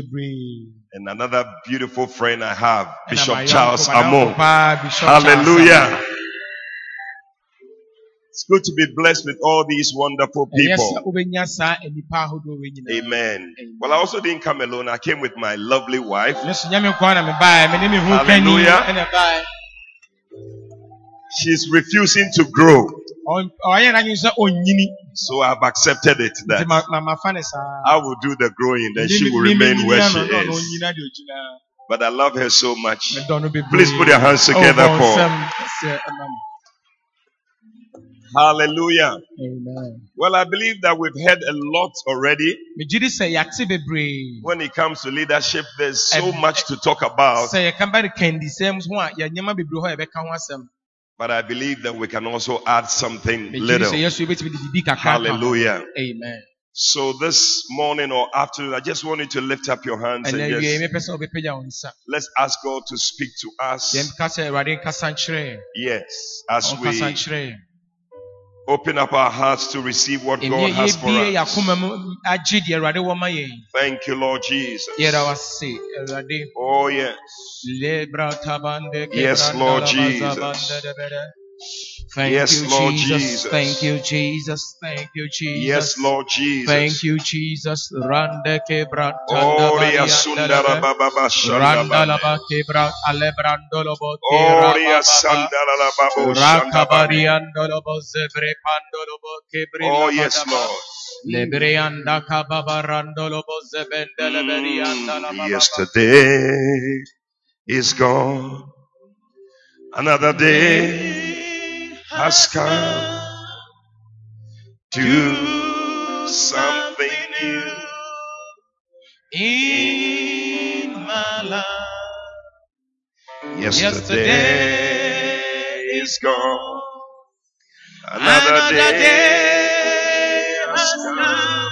And another beautiful friend I have, Bishop Charles m'ayɔnko Amo. paa, Bishop Charles Hallelujah. It's good to be blessed with all these wonderful Amo. Ɛyɛ sɛ people. wobɛnya saa nnipa ahodoɔ wei nyinaa. Amen. Well, I also didn't come alone. I came with my lovely wife. Ne so nyame nkoa na mebaeɛ, me ne me ho kani Hallelujah. She's refusing to grow. Ɔn- ɔyɛ n'adwene sɛ ɔnnyini. So I've accepted it that ma- ma- mafa ne saa. I will do the growing, then she will remain where she no, na ɔno is. ɔnnyina deɛ ɔgyina. But I love her so much. Medɔ no bebree. Please put your hands oh, together for- nsɛm sɛ ɛma me. Hallelujah. Amen. Well, I believe that we've heard a lot already. Megye di sɛ yɛate bebree. When it comes to leadership, there's so much to talk about. Sɛ yɛka ba ne kandisɛm ho a, yɛ nneɛma bebree hɔ a yɛbɛka ho asɛm. But I believe that we can also add something little. sɛ yɛso yɛbɛtumi de biribi kakra aka ho. Hallelujah. Amen. So this morning or afternoon, I just want you to lift up your hands and wie just mepɛ sɛ wobɛpagya wo nsa let's ask God to speak to us. yɛmka sɛ awurade nkasa nkyerɛ yɛn. Yes, as we open up our hearts to receive what God has for us. yɛakoma mu agye deɛ awurade wɔ ma yɛn Thank you, Lord Jesus. yɛda wase awurade Oh, yes. Yes, Lord kebrandalabazabandedebede. Thank Yes, you, Lord Jesus. Jesus. Thank you, Jesus. Thank you, Jesus. Yes, Lord Jesus. Thank you, Jesus. Rande Oh, Ria Sundara kebrantandabariandelebe. Baba. Randalaba kebra alebrandolobo Oh, Ria kerababa. Sandara Babo Shandaba. Rakabariandolobo zebrepandolobo Oh, yes. Lord. Lebreanda kababarandolobo zebendeleberiandalababa. Mm, yesterday is gone. Another day has come. Do something new. in my life. Yesterday is gone. Another day has come.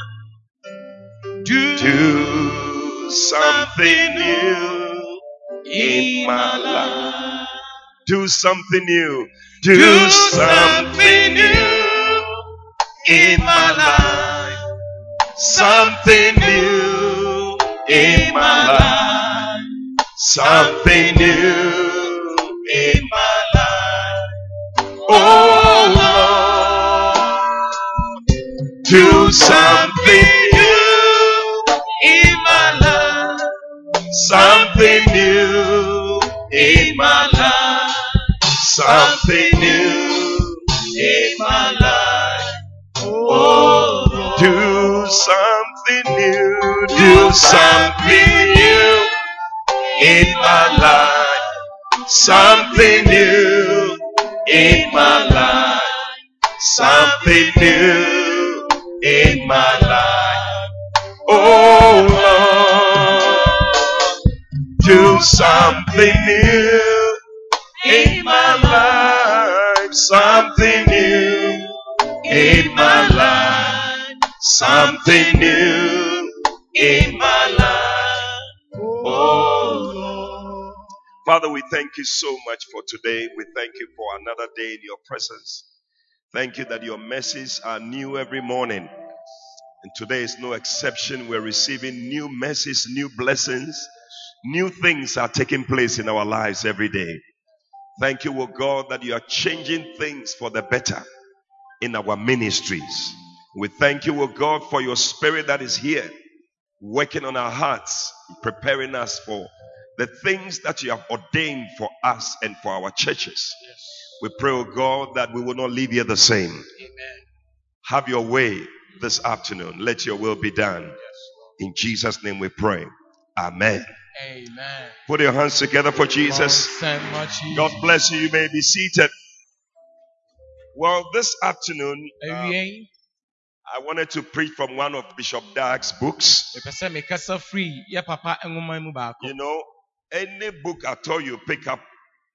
Do something new in my life. Do something new. Do something new in my life. Something new in my life. Something new in my life. Oh Lord, do something new in my life. Something new in my life. Something something new. Do something new in my life. Something new in my life. Something new in my life. Oh Lord, do something new in my life. Something new in my life. Something new in my life. Oh Lord. Father, we thank you so much for today. We thank you for another day in your presence. Thank you that your mercies are new every morning. And today is no exception. We're receiving new mercies, new blessings. New things are taking place in our lives every day. Thank you, O God, that you are changing things for the better in our ministries. We thank you, O God, for your spirit that is here, working on our hearts, preparing us for the things that you have ordained for us and for our churches. We pray, O God, that we will not leave here the same. Amen. Have your way this afternoon. Let your will be done. In Jesus' name we pray. Amen. Amen. Put your hands together for Jesus. God bless you. You may be seated. Well, this afternoon, um, I wanted to preach from one of Bishop Dag's books. mepɛ sɛ mekasa firi yɛ papa nwoma mu baako. You know, any book at all you pick up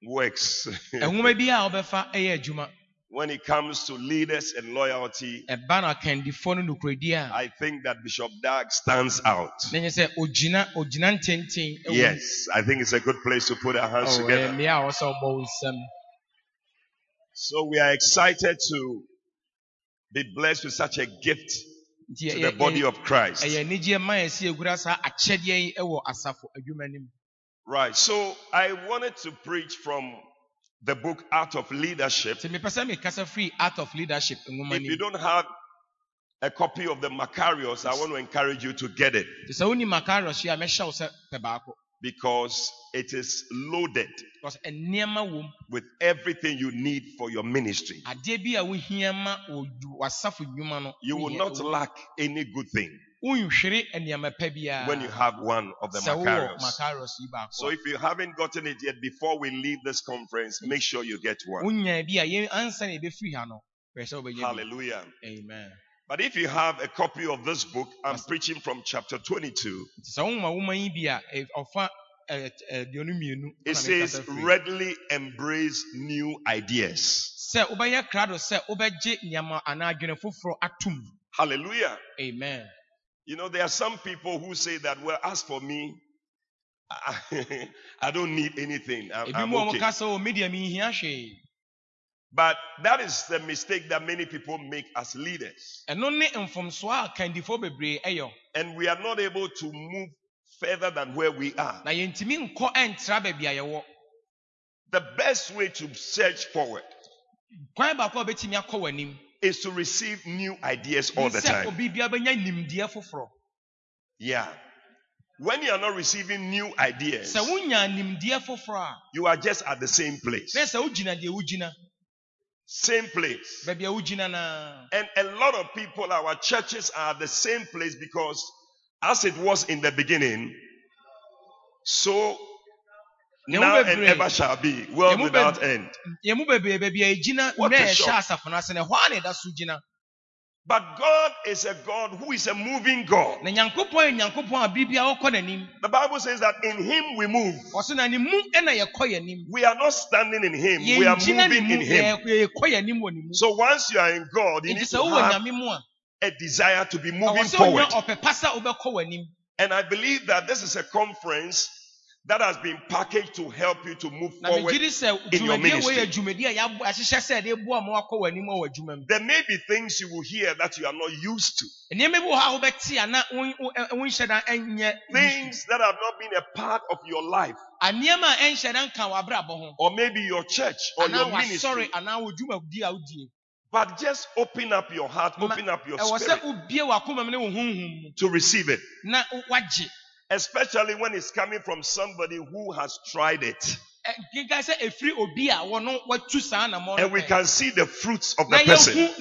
works. Nwoma bi a wɔbɛfa yɛ adwuma. when it comes to leaders and loyalty, Ɛba no akandifoɔ no nokorɛdi a. I think that Bishop Dark stands out. Na nyɛ sɛ ogyina ogyina ntenten. ɛwɔ mu. Yes, I think it's a good place to put our hands Oh, together. Eh, ɛyɛ mmea a wɔsɛ ɔbɔ wo nsam. So we are excited to be blessed with such a gift to the body of Christ. ɛyɛ anigye ma yɛsi egura saa akyɛdeɛ yi wɔ asafo adwuma no mu Right. So I wanted to preach from the book Art of Leadership. nti mepɛ sɛ mekasa firi art of leadership nwoma If you don't have a copy of the Macarius, I want to encourage you to get it nti sɛ woni makarios yi a mɛhyɛ wo sɛ pɛ baako because it is loaded because nneɛma wɔ mu with everything you need for your ministry. adeɛ bi a wohia ma wɔ dwu- w'asafo nnwuma no You will not lack any good thing wonhwere nneɛma pa biara when you have one of the sɛ wowɔ Macarius. makarios So if you haven't gotten it yet, before we leave this conference, make sure you get one. wonya bi a yɛn ansa na yɛbɛfiri ha no pɛ sɛ wobɛnya bi Hallelujah. amen But if you have a copy of this book, I'm preaching from chapter 22. nti sɛ woma woma yi bi a eh, ɔfa eh, eh, aduonu mmienu It says, readily embrace new ideas. sɛ wobɛyɛ krado sɛ wobɛgye nneɛma anaa adwene foforɔ Hallelujah. amen You know, there are some people who say that, well, as for me, I, I don't need anything. I'm, I'm okay. But that is the mistake that many people make as leaders. ɛno ne mfomsoɔ a kandifoɔ bebree ɛyɛ And we are not able to move further than where we are. na yɛntumi nkɔ ɛntra baabi a yɛwɔ The best way to search forward kwan baako a wobɛtumi akɔ w'anim is to receive new ideas all the time. obi biara bɛnya nimdeɛ foforɔ Yeah. When you are not receiving new ideas, sɛ wonya nimdeɛ foforɔ a you are just at the same place. na sɛ wogyina deɛ wogyina Same place. baabi a wogyina naa And a lot of people, our churches are the same place because as it was in the beginning, so now and ever shall be, world without end. yɛn mu bebree baabi a yɛgyina What a shock. But God is a God who is a moving God. na nyankopɔn yɛ nyankopɔn a biribi a wɔkɔ n'anim The Bible says that in Him we move. ɔso na ne mu ɛna yɛkɔ yɛn anim We are not standing in Him, we are moving in Him. yɛ- yɛkɔ yɛn anim wɔ ne mu So once you are in God, you need to have a desire to be moving forward. wonya ɔpɛ pa sɛ wobɛkɔ w'anim And I believe that this is a conference that has been packaged to help you to move forward. megye di sɛ in your ministry. yɛ dwumadie a yɛabo- yɛahyehyɛ sɛ ɛde boa ma wakɔ w'anim wɔ w'adwuma mu There may be things you will hear that you are not used to. nneɛma bi wɔ hɔ a wobɛte a na wo- wo- ɛ- wonhyɛ da ɛnyɛ Things that have not been a part of your life. a nneɛma a ɛnhyɛ da nka w'abrabɔ ho Or maybe your church or your ministry. anaa wɔ dwumadi a wodie But just open up your heart, open up your spirit wobie w'akoma mu ne wo honhom mu to receive it. Especially when it's coming from somebody who has tried it. Ɛ, kenka sɛ ɛfiri obi a wɔno watu saa nammɔ no And we can see the fruits of the person.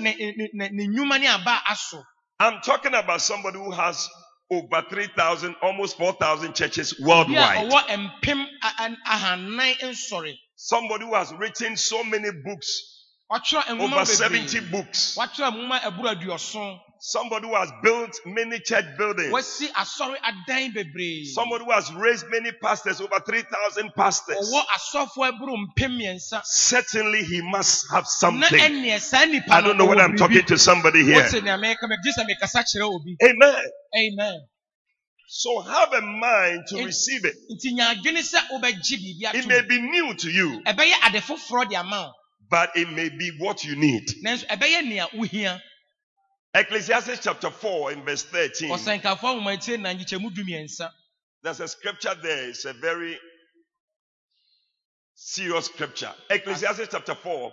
I'm talking about somebody who has over 3,000, almost 4,000 churches worldwide. Somebody who has written so many books, over 70 bebree books. Watwerɛ nwoma ɛboro aduɔson Somebody who has built many church buildings. wasi asɔre adan bebree Somebody who has raised many pastors, over 3,000 pastors. ɔwɔ asɔfoɔ ɛboro mpem Certainly he must have something. ɛneɛ saa nipa I don't know what I'm talking to somebody here. wote nea meka megye sɛ mekasa kyerɛ obi Amen. amen So have a mind to receive it. nti nya adwene sɛ wobɛgye biribi It may be new to you, ɛbɛyɛ ade foforɔ de ama wo but it may be what you need. Ecclesiastes chapter 4 in verse 13. ɔsɛnkafoɔ ahoma tie na nkyekyɛmu du mmiɛnsa There's a scripture there. It's a very serious scripture. Ecclesiastes chapter 4.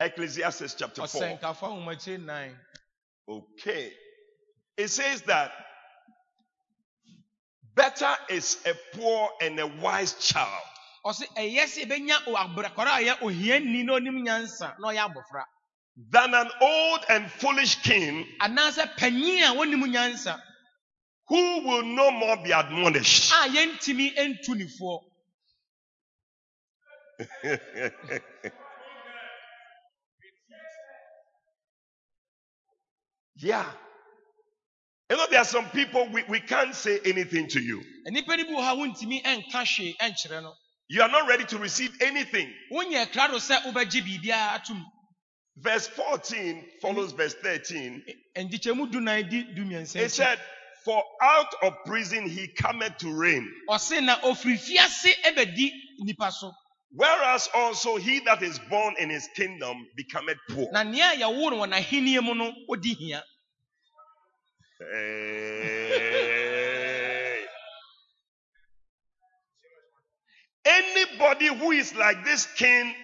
Ecclesiastes chapter 4. ɔsɛnkafoɔ ahoma tie nan Okay. It says that better is a poor and a wise child ɔsɛ ɛyɛ sɛ ɛbɛnya aberakɔrɔ a ɔyɛ ohiani na onim nyansa na ɔyɛ abɔfra than an old and foolish king anaasɛ panyin a wɔnim who will no more be admonished. a yɛntumi ntu nifoɔ yeah. You know, there are some people we, we can't say anything to you. nnipa no bi wɔ hɔ a wontumi nka hwee nkyerɛ no You are not ready to receive anything. Verse 14 follows verse 13. nkyekyɛmu du nan di du It said, For out of prison he cometh to reign. ɔse na ofiri fiase ɛbɛdi nipa so Whereas also he that is born in his kingdom becometh poor. na nea a yɛwo no wɔ n'ahenni mu no ɔdi hia Hey. Anybody who is like this king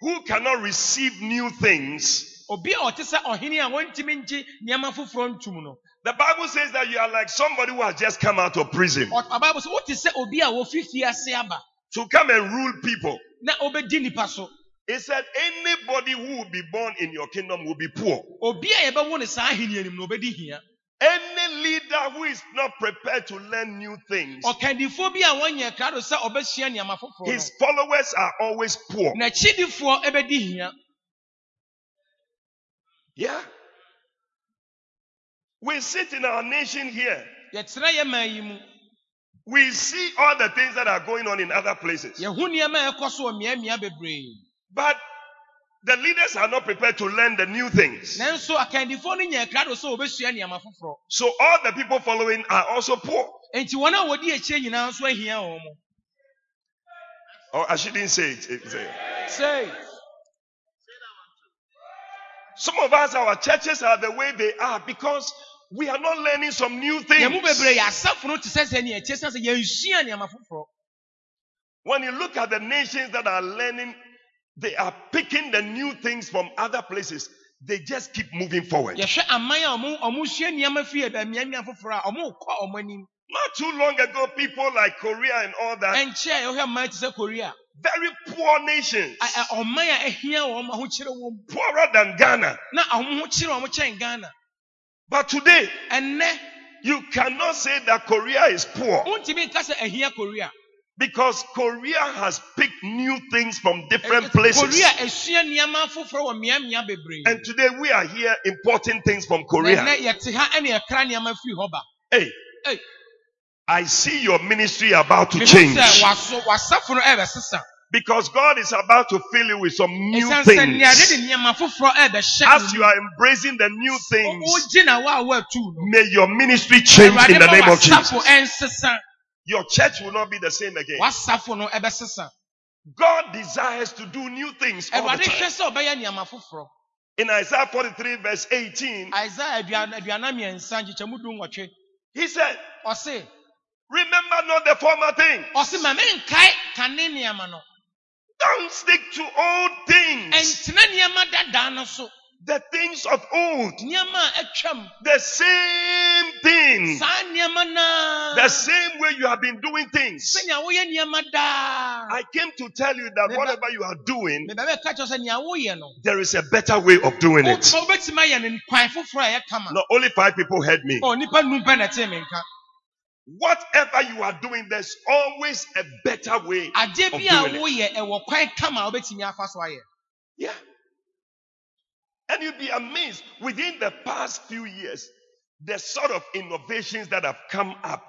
who cannot receive new things, obi a ɔte sɛ ɔhene a wɔntumi ngye nneɛma foforɔ ntum no. The Bible says that you are like somebody who has just come out of prison. Ɔ- ɔbaa sɛ wote sɛ obi a wɔfi fiase aba. To come and rule people. na obɛdi nipa so. He said, anybody who will be born in your kingdom will be poor. obi a yɛbɛwo ne saa ahenni anim na obɛdi hia Any leader who is not prepared to learn new things, ɔkandifoɔ bi a wɔnyɛ krado sɛ ɔbɛsua nneɛma foforɔ his followers are always poor. no n'akyidifoɔ ɛbɛdi hia Yeah. We sit in our nation here. yɛtena yɛ man yi mu We see all the things that are going on in other places. yɛho nneɛma a ɛkɔ so wɔ mmeammea bebree But the leaders are not prepared to learn the new things. nanso akandifoɔ no nyɛ krado sɛ wɔbɛsua nneɛma foforɔ So all the people following are also poor. enti wɔn a wɔdi akyire nyinaa nso ahia wɔn mo Or oh, I shouldn't say it. Say sei Some of us, our churches are the way they are because we are not learning some new yɛn mu bebree things. yɛ asafo no te sɛ sɛ nea ɛkyɛ sɛ sɛ yɛnsua nneɛma foforɔ When you look at the nations that are learning, they are picking the new things from other places. They just keep moving forward. yɛhwɛ aman a ɔmo ɔmo sua nneɛma fi ɛbɛ mmeammea foforɔ a ɔmo kɔ ɔmo anim. Not too long ago, people like Korea and all that, ɛnkyɛ a yɛhwɛ aman te sɛ korea. very poor nations, a- a- ɔman a ahia wɔn ahokyere wɔm poorer than Ghana. na ɔmo ho kyerɛ ɔmo kyɛn ghana. But today, you cannot say that Korea is poor wontumi nka sɛ ahia korea because Korea has picked new things from different places. korea asua nneɛma foforɔ wɔ mmeammea bebree And today we are here importing things from Korea. ɛnnɛ yɛte ha ɛne yɛkra nneɛma firi hɔ ba Hey, Hey. I see your ministry about to change sɛ waso wasafo no ɛbɛsesa because God is about to fill you with some new ɛsiane sɛ nea de things. de nneɛma foforɔ ɛbɛhyɛ As you are embracing the new things, wogye na wo a woatu no may your ministry change in the name of Jesus. Your church will not be the same again. wasafo no ɛbɛsesa God desires to do new things all the time. sɛ ɔbɛyɛ nneɛma foforɔ In Isaiah 43 verse 18, isaia aduan- aduana mmiɛnsa nkyekyɛmu du nwɔtwe he said, remember not the former thing. ɔse ma menkae kane nneɛma no Don't stick to old things. Ɛntena nneɛma dadaa no so The things of old. nneɛma a atwam The same thing. saa nneɛma naa The same way you have been doing things. sɛnea woyɛ nneɛma daa I came to tell you that Meba- whatever you are doing, mebɛbɛka kyerɛ sɛ nea woyɛ no there is a better way of doing it. wotuma wobɛtumi ayɛ no kwan foforɔ a ɛyɛ kama Not only five people heard me. ɔ nipa nu pɛ na ɛtee me nka Whatever you are doing, there's always a better way. adeɛ of bi a doing it. woyɛ ɛwɔ kwan kama a wobɛtumi afa so ayɛ Yeah. And you'll be amazed within the past few years, the sort of innovations that have come up.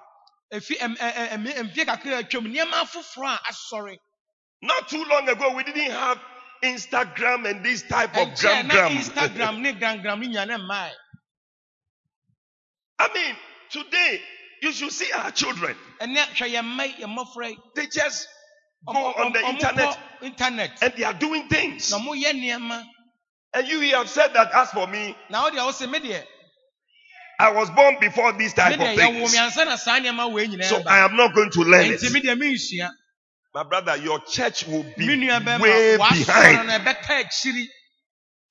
Not too long ago, we didn't have Instagram and this type of gram gram. instagram ne grangram ne nya ne mmaa I mean, today, you should see our children. ɛnɛ hwɛ yɛn mma yi, yɛn mmɔfra yi They just go on the internet internet and they are doing things. And you have said that as for me, na wo deɛ wo sɛ me deɛ I was born before this me type deɛ of yɛwo things. me ansa na saa nneɛma wei So nyinaa I ba am not going to learn nti me it. deɛ mensua My brother, your church will me be nua bɛma way wasɔre behind. no ɛbɛka akyiri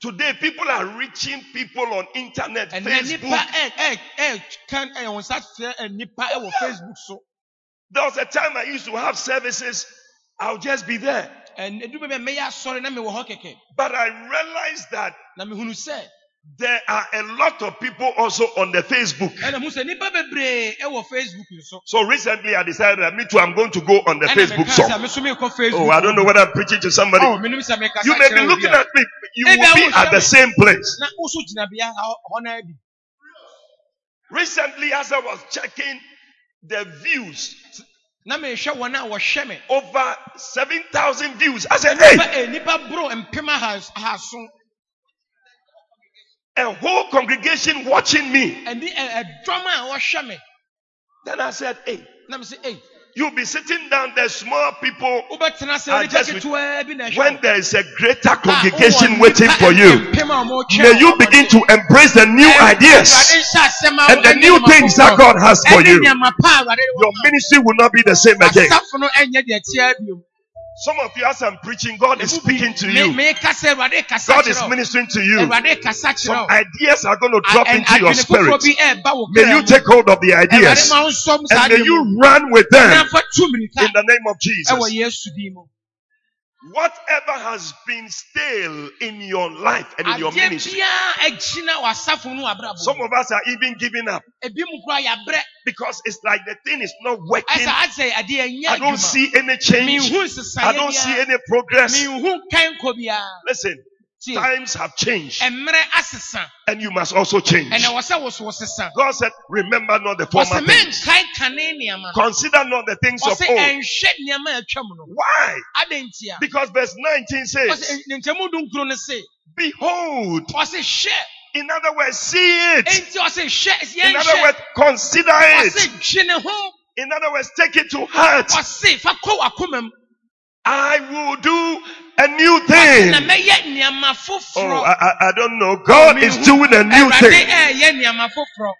Today, people are reaching people on internet, ɛnɛ nipa Facebook. ɛ- ɛ- ɛ- kan ɛyɛ wɔn nsa kyerɛ ɛ, nipa ɛwɔ facebook so There was a time I used to have services. I'll just be there. Ɛnɛ edu bɛbɛ mɛyɛ asɔre na mewɔ hɔ kɛkɛ But I realized that na mehunu sɛ there are a lot of people also on the Facebook. ɛna mu sɛ nipa bebree ɛwɔ facebook nso So recently I decided that me too, I'm going to go on the ɛna Facebook meka sɛ some. me so mekɔ facebook Oh, I don't know whether I'm preaching to somebody. oh menim sɛ mekasa You may kyerɛ be obi looking a- at me. You Maybe will I be will at share the it. same place. na woso gyina bea hɔ hɔ na bi Recently, as I was checking the views, na mehwɛ wɔn a wɔhwɛ me over 7,000 views. I said, hey, nipa ɛ, eh, nipa boro mpem aha- ahaso a whole congregation watching me. ɛni ɛ- ɛdɔm a wɔhwɛ me Then I said, hey, na me sɛ ei You'll be sitting down there, small people, wobɛtena sɛ nipa just ketewaa bi na ɛhwɛ when there is a greater Ah, congregation waiting for you. mpem a wɔretwɛn May you begin to embrace the new ideas Awurade nhyɛ asɛm a and the new things that. God has for you. nneɛma pa a Awurade de Your ministry will not be the same again. Some of you, as I'm preaching, God is Ebu bi, speaking to me- you. mekasa, Awurade kasa God is kyerɛ wo. ministering to you. Awurade kasa kyerɛ Some wo. ideas are going to A- drop ɛn- into your adwene foforɔ spirit. bi ɛreba wo May kra you mu. take hold of the Awurade ideas ma wo nsɔm saa and may adeɛ mu. you run with them Ɛnamfa tu mmirika in the name of ɛwɔ Jesus. Yesu din mu. Whatever has been stale in your life and in your ministry, biara agyina w'asafo no w'abrabɔ some of us are even giving up Ebi mu koraa yɛabrɛ. because it's like the thing is not working. Ɛsɛ asɛ adeɛ ɛnyɛ I don't see any change. I don't see any progress. Menhu kɛnkɔ biara. Listen. Times have changed Mmerɛ asesa. and you must also change. Ɛnna wɔ sɛ wo so wo sesa. God said, Remember not the Ɔsɛ former things. menkae kane nneɛma no. Consider not the things of Ɔsɛ old. ɛnhwɛ nneɛma a atwam no. Why? Adantia. Because verse 19 Ɔsɛ says, ne nkyɛmu dunkuro no se. Behold, Ɔsɛ hwɛ. in other words, see it. Enti ɔsɛ hwɛ. In other Yɛnhwɛ. words, consider it. Ɔsɛ dwe ne ho. In other words, take it to heart. Ɔsɛ fa kɔ w'akoma mu. I will do a new Ɔsɛ thing. Na mɛyɛ nneɛma Oh. I, I, don't know. God is doing a new thing. ɛɛyɛ nneɛma foforɔ.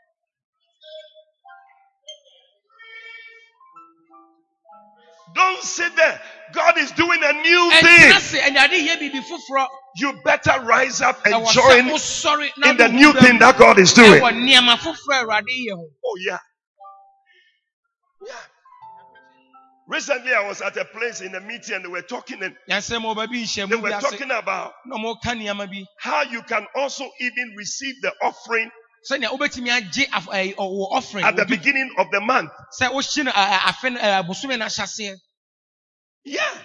Don't sit there. God is doing a new thing. se Awurade yɛ biribi foforɔ. You better rise up and join in the new thing that God is doing. Ɛwɔ nneɛma foforɔ a Awurade yɛ ho. Oh, yeah. Yeah. Recently, I was at a place in a meeting and they were talking and they were talking about how you can also even receive the offering Sɛnea wobɛtumi agye offering. at the beginning of the month. Sɛ wohyi no ɛ, ɛ, afe no, ɛ, bosome no ahyɛseɛ. Yeah.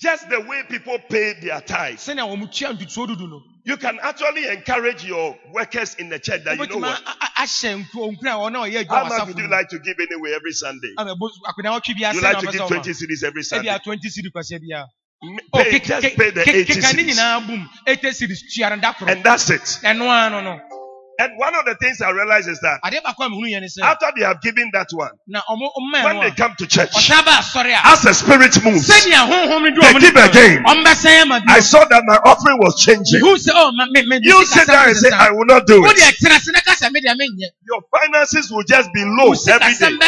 Just the way people pay their tithes. Sɛnea wɔn tua ntutuo dudu no. You can actually encourage your workers in the church that you know what? A- a- ahyɛ nkuo nkura a ɔno a ɔyɛ How adwuma much wɔ would asafo you mu. like to give anyway every Sunday? Ama bo- akwadaa wɔtwe bi You ase like na to ɔbɛsɛ give ɔma. 20 cedis every Sunday. Ebi a 20 cedi kwasi biara. M- Oh, Pay, ke- just ke- pay the ke- 80 keka ne cedis. nyinaa bom 80 cedis tua no da koro. And that's it. Ɛno ara no no. And one of the things I realize is that Adeɛ baako a mehunu yɛ ne sɛ. after they have given that one, Na ɔmo ɔmo when mmaa they no a. come to church, Ɔsan ba asɔre a. as the spirit moves, Sɛnea honhom no du They ɔmo give nipa no, again. ɔmo bɛsɛn ama bi. I saw that my offering was changing. Mehu sɛ oh ma me me me You sika sit there and say, sɛm I will not do Wo deɛ it. tena se na ka sɛ me deɛ menyɛ. Your finances will just be low Wo sika every day.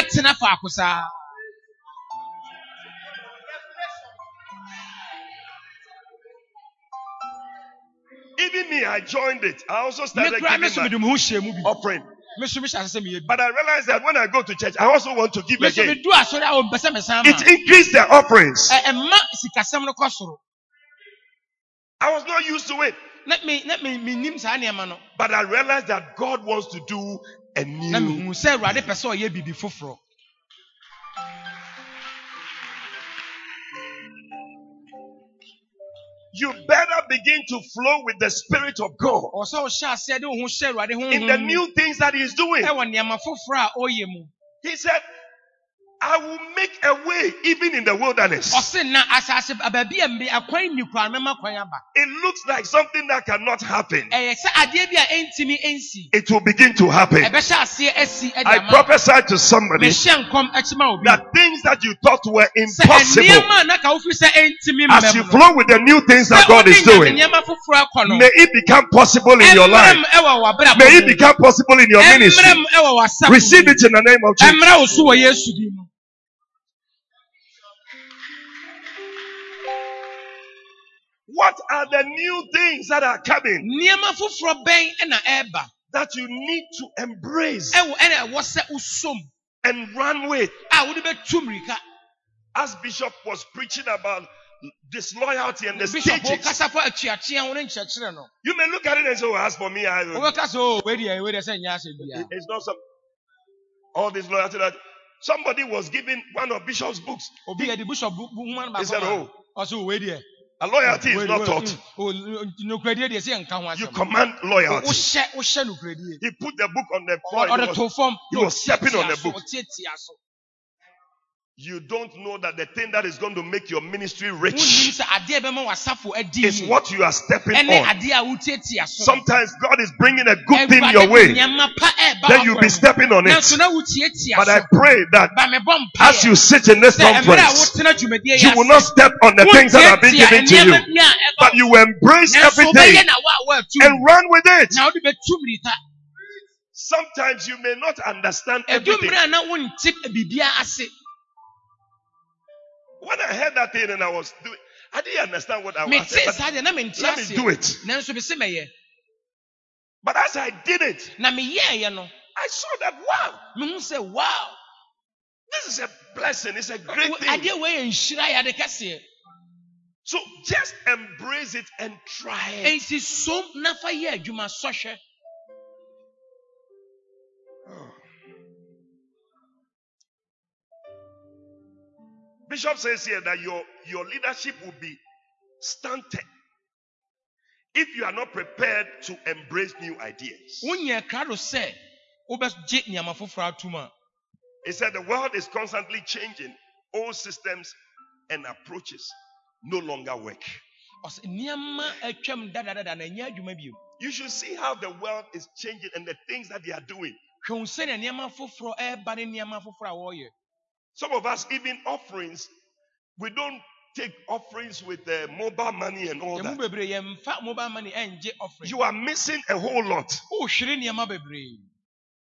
Even me, I joined it. I also Me started kura me giving so me my de me ho hyɛ mu bi. offering. Me so me hyɛ ase sɛ meyɛ bi. But I realized that when I go to church, I also want to give Me so me again. du asɔre a ɔmpɛ sɛ mesan ma. It increased the offerings. Ɛ- Ɛmma sikasɛm no kɔ soro. I was not used to it. Na me na me me nim saa nneɛma no. But I realized that God wants to do a Na new. You better begin to flow with the Spirit of God Ɔwɔ sɛ ɔhyɛ aseɛ de wo ho hyɛ Awurade honhom in the new things that He's doing. Ɛwɔ nneɛma foforɔ a ɔyɛ mu. He said, I will make a way even in the wilderness. Ɔse na asase baabi a mbe akwan ni kwan mɛma kwan aba. It looks like something that cannot happen. Ɛyɛ sɛ adeɛ bi a ɛntumi ɛnsi. It will begin to happen. Ɛbɛhyɛ aseɛ asi ɛde I prophesy to somebody Mehyɛ nkɔm akyi ma obi. that things that you thought were impossible, nneɛma a na ka wofi sɛ ɛntumi as you flow with the new things that God is doing, nneɛma foforɔ akɔ no. may it become possible in your life. Ɛmmerɛm ɛwɔ w'abrabɔ May it become possible in your ministry. Receive it in the name of Jesus. What are the new things that are coming Nneɛma foforɔ bɛn ɛna ɛreba. that you need to embrace Ɛwɔ ɛna ɛwɔ sɛ wosom and run with? a wode bɛtu mmirika. As Bishop was preaching about disloyalty and the Bishop stages, wokasa fa atuatea wo ne nkyerɛkyerɛ no. you may look at it and say, "Oh, as for me, I Wobɛka sɛ o wei deɛ wei deɛ sɛ nyɛ asɛm biara. it's not some all this loyalty that somebody was giving one of Bishop's books. Obi yɛ de bishop bu bu nwoma no He baako said. "Oh, Ɔsɛ o wei deɛ. a loyalty is wei- not wei- taught. mm, o, nokuradie deɛ sɛ nka ho You asɛm. command loyalty." Wohyɛ wohyɛ nokuradie. He put the book on the floor. and Ɔde he was- to fam. he na was ɔteatea stepping on the so, book. You don't know that the thing that is going to make your ministry rich sɛ adeɛ a ɛbɛma w'asafo adi is what you are stepping on. adeɛ a wotiatia so. Sometimes God is bringing a good thing your way, nneɛma pa ɛɛba then you'll be stepping on it. nanso na wotiatia But I pray that ba mebɔ mpaeɛ. as you sit in this conference, you will not step on the things that have been given to you, nneɛma bi a ɛba but you embrace everything wobɛyɛ na wo a woatu and run with it. na wode bɛtu mmirika Sometimes you may not understand everything. When I heard that thing and I was doing, I didn't understand what I was saying. saa deɛ na mente Let me do it. nanso mese mɛyɛ But as I did it, na meyɛɛyɛ no I saw that wow, sɛ wow this is a blessing. It's a great thing. adeɛ wei yɛ nhyira yɛ ade kɛseɛ So just embrace it and try it. Bishop says here that your, your leadership will be stunted if you are not prepared to embrace new ideas. wonyɛ krado sɛ wobɛgye nneɛma foforɔ atom a He said the world is constantly changing. Old systems and approaches no longer work. You should see how the world is changing and the things that they are doing. Some of us, even offerings, we don't take offerings with uh, mobile money and all that. bebree yɛmfa mobile money ɛngye offering You are missing a whole lot. wohwere nneɛma bebree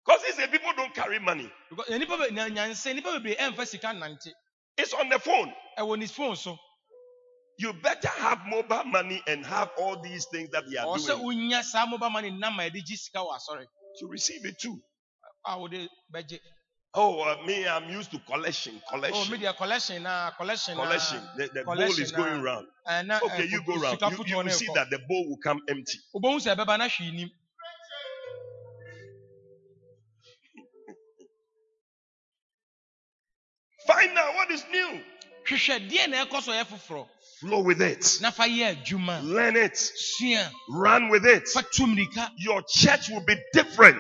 Because these people don't carry money. Because nnipa be- nya- nyansa nnipa bebree ɛmfa sika nante It's on the phone. ne phone so You better have mobile money and have all these things that they are doing wonya saa mobile money nam a yɛde gye sika wɔ asɔre to receive it too. A wode bɛgye Oh, uh, me, I'm used to collection, collection. oh media collection na collection na collection. The, the bowl is going na- round. ɛna Okay, you go round. You, you will see that the bowl will come empty. wobɛhu sɛ ɛbɛba na hwee nim Find out what is new. hwehwɛ deɛ na so yɛ Flow with it. na fa yɛ Learn it. Run with it. fa tu mmirika Your church will be different.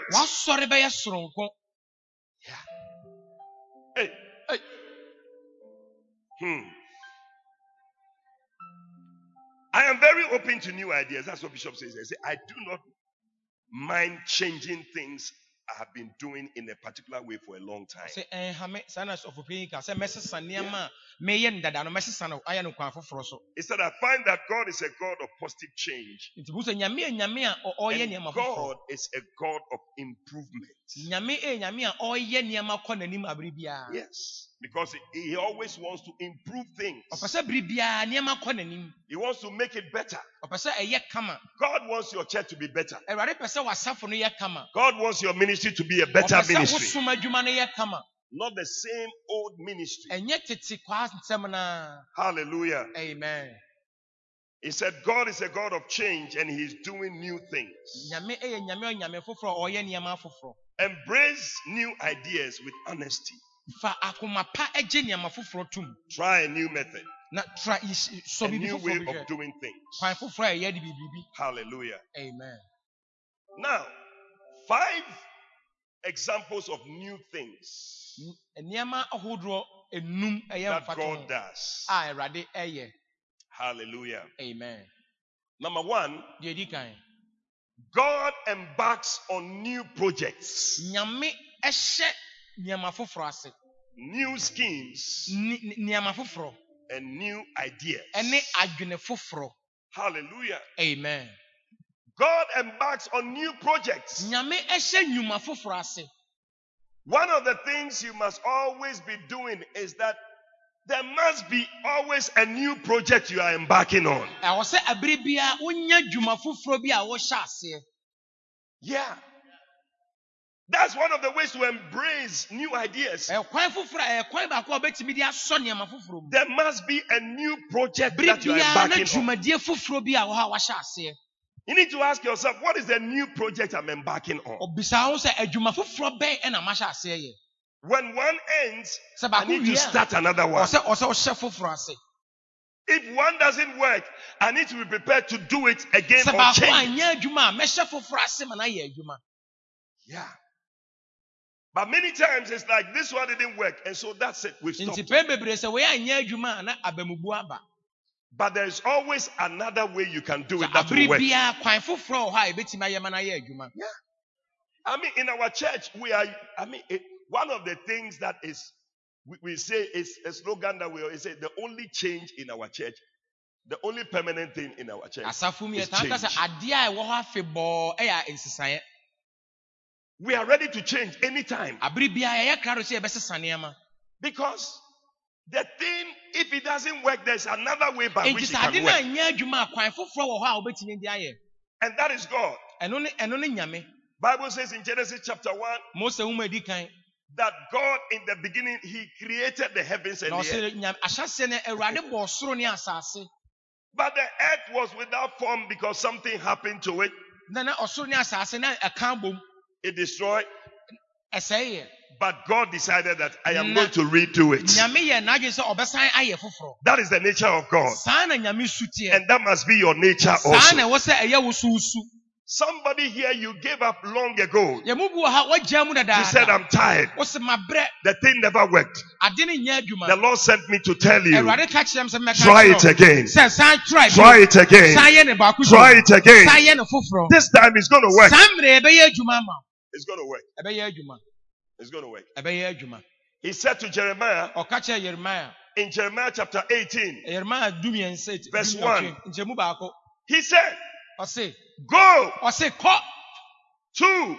Hmm. I am very open to new ideas. That's what Bishop says. I say, I do not mind changing things I have been doing in a particular way for a long time. sɛ ɛnhame saa na sɔfopanyin ka sɛ mɛsesa nneɛma a meyɛ no dada no mɛsesa no ayɛ no kwan foforɔ so Instead, I find that God is a God of positive change. nti bu sɛ nyame yɛ nyame a ɔ- ɔreyɛ And God is a God of improvement. nyame yɛ nyame a ɔreyɛ nneɛma kɔ n'anim abere biara Yes. Because he, he always wants to improve things. ɔpɛ sɛ bere biara nneɛma kɔ n'anim He wants to make it better. ɔpɛ sɛ ɛyɛ kama God wants your church to be better. awurade pɛ sɛ w'asafo no yɛ kama God wants your ministry to be a better ministry. wosom adwuma no yɛ kama Not the same old ministry. ɛnyɛ tete kwaa nsɛm no Hallelujah. amen He said, God is a God of change and He's doing new things. nyame yɛ nyame a onyame foforɔ a ɔreyɛ nneɛma foforɔ Embrace new ideas with honesty. Fa akoma pa gye nneɛma foforɔ tom Try a new method, na sɔ a new way of doing things. kwan foforɔ a ɛyɛ de biribi. Hallelujah. amen. Now, five examples of new things nneɛma ahodoɔ enum ɛyɛ that God does. a awurade ɛyɛ. Hallelujah. amen. Number one, deɛ di kan. God embarks on new projects, nneɛma foforɔ ase new schemes, nneɛma foforɔ and new ideas. ɛne adwene foforɔ Hallelujah. amen God embarks on new projects. nyame ɛhyɛ nnwuma foforɔ ase One of the things you must always be doing is that there must be always a new project you are embarking on. ɛwɔ That's one of the ways to embrace new ideas. ɛyɛ kwan foforɔ a ɛyɛ eh, kwan baako a wobɛtumi de asɔ nneɛma foforɔ mu There must be a new project that you are embarking on. dwumadie foforɔ bi a wɔ ha a wahyɛ aseɛ You need to ask yourself, what is the new project I'm embarking on? ɔbisa ho sɛ eh, adwuma foforɔ bɛn ɛna mahyɛ aseɛ yɛ When one ends, I need to start another one. ɔsɛ ɔsɛ ɔhyɛ foforɔ ase If one doesn't work, I need to be prepared to do it again or change. anyɛ adwuma a mɛhyɛ foforɔ ase ma no ayɛ adwuma Yeah. But many times it's like this one didn't work, and so that's it. We've stopped. nti pɛn bebree sɛ wɔyɛ anyɛ adwuma a na abamubu aba But there is always another way you can do it that will work. biara kwan foforɔ wɔ hɔ a ebetumi ayɛ ma no ayɛ adwuma I mean, in our church, we are. I mean, it, one of the things that is we, we say is a slogan that we always say: the only change in our church, the only permanent thing in our church. asafo mu It's yɛtaa ka change. adeɛ a ɛwɔ hɔ afebɔɔ ɛyɛ nsesaeɛ We are ready to change anytime. Abere biara yɛyɛ krado sɛ yɛbɛsesa nneɛma. Because the thing, if it doesn't work, there's another way by which it can work, anyɛ adwuma a kwan foforɔ wɔ hɔ a wobɛtumi de ayɛ. And that is God. ɛno ne ɛno ne Bible says in Genesis chapter one mose nwoma edi kan. that God, in the beginning, He created the heavens and the earth. ɔsɛ nyame ahyɛseɛ no awurade bɔɔ soro ne asase. But the earth was without form because something happened to it. Na na ɔsoro ne asase na ɛka bom It destroyed. But God decided that I am going to redo it. nyame yɛ n'adwene sɛ ɔbɛsan ayɛ foforɔ That is the nature of God. saa na nyame su teɛ And that must be your nature also. na ɛwɔ sɛ ɛyɛ wo so wusu Somebody here, you gave up long ago. yɛ mu bi wɔ ha wɔgyaa mu You said, I'm tired. wo se mabrɛ The thing never worked. ade ne nyɛ The Lord sent me to tell you, awurade ka kyerɛ m sɛ mɛka try it again. try it again. yɛ ne baako Try it again. san yɛ ne foforɔ This time it's going to work. It's going to work. ɛbɛyɛ adwuma It's going to work. ɛbɛyɛ adwuma He said to Jeremiah ɔka kyerɛ yeremia in Jeremiah chapter 18, yeremia dumiɛnsa Verse baako he said, ɔse Go ɔse kɔ to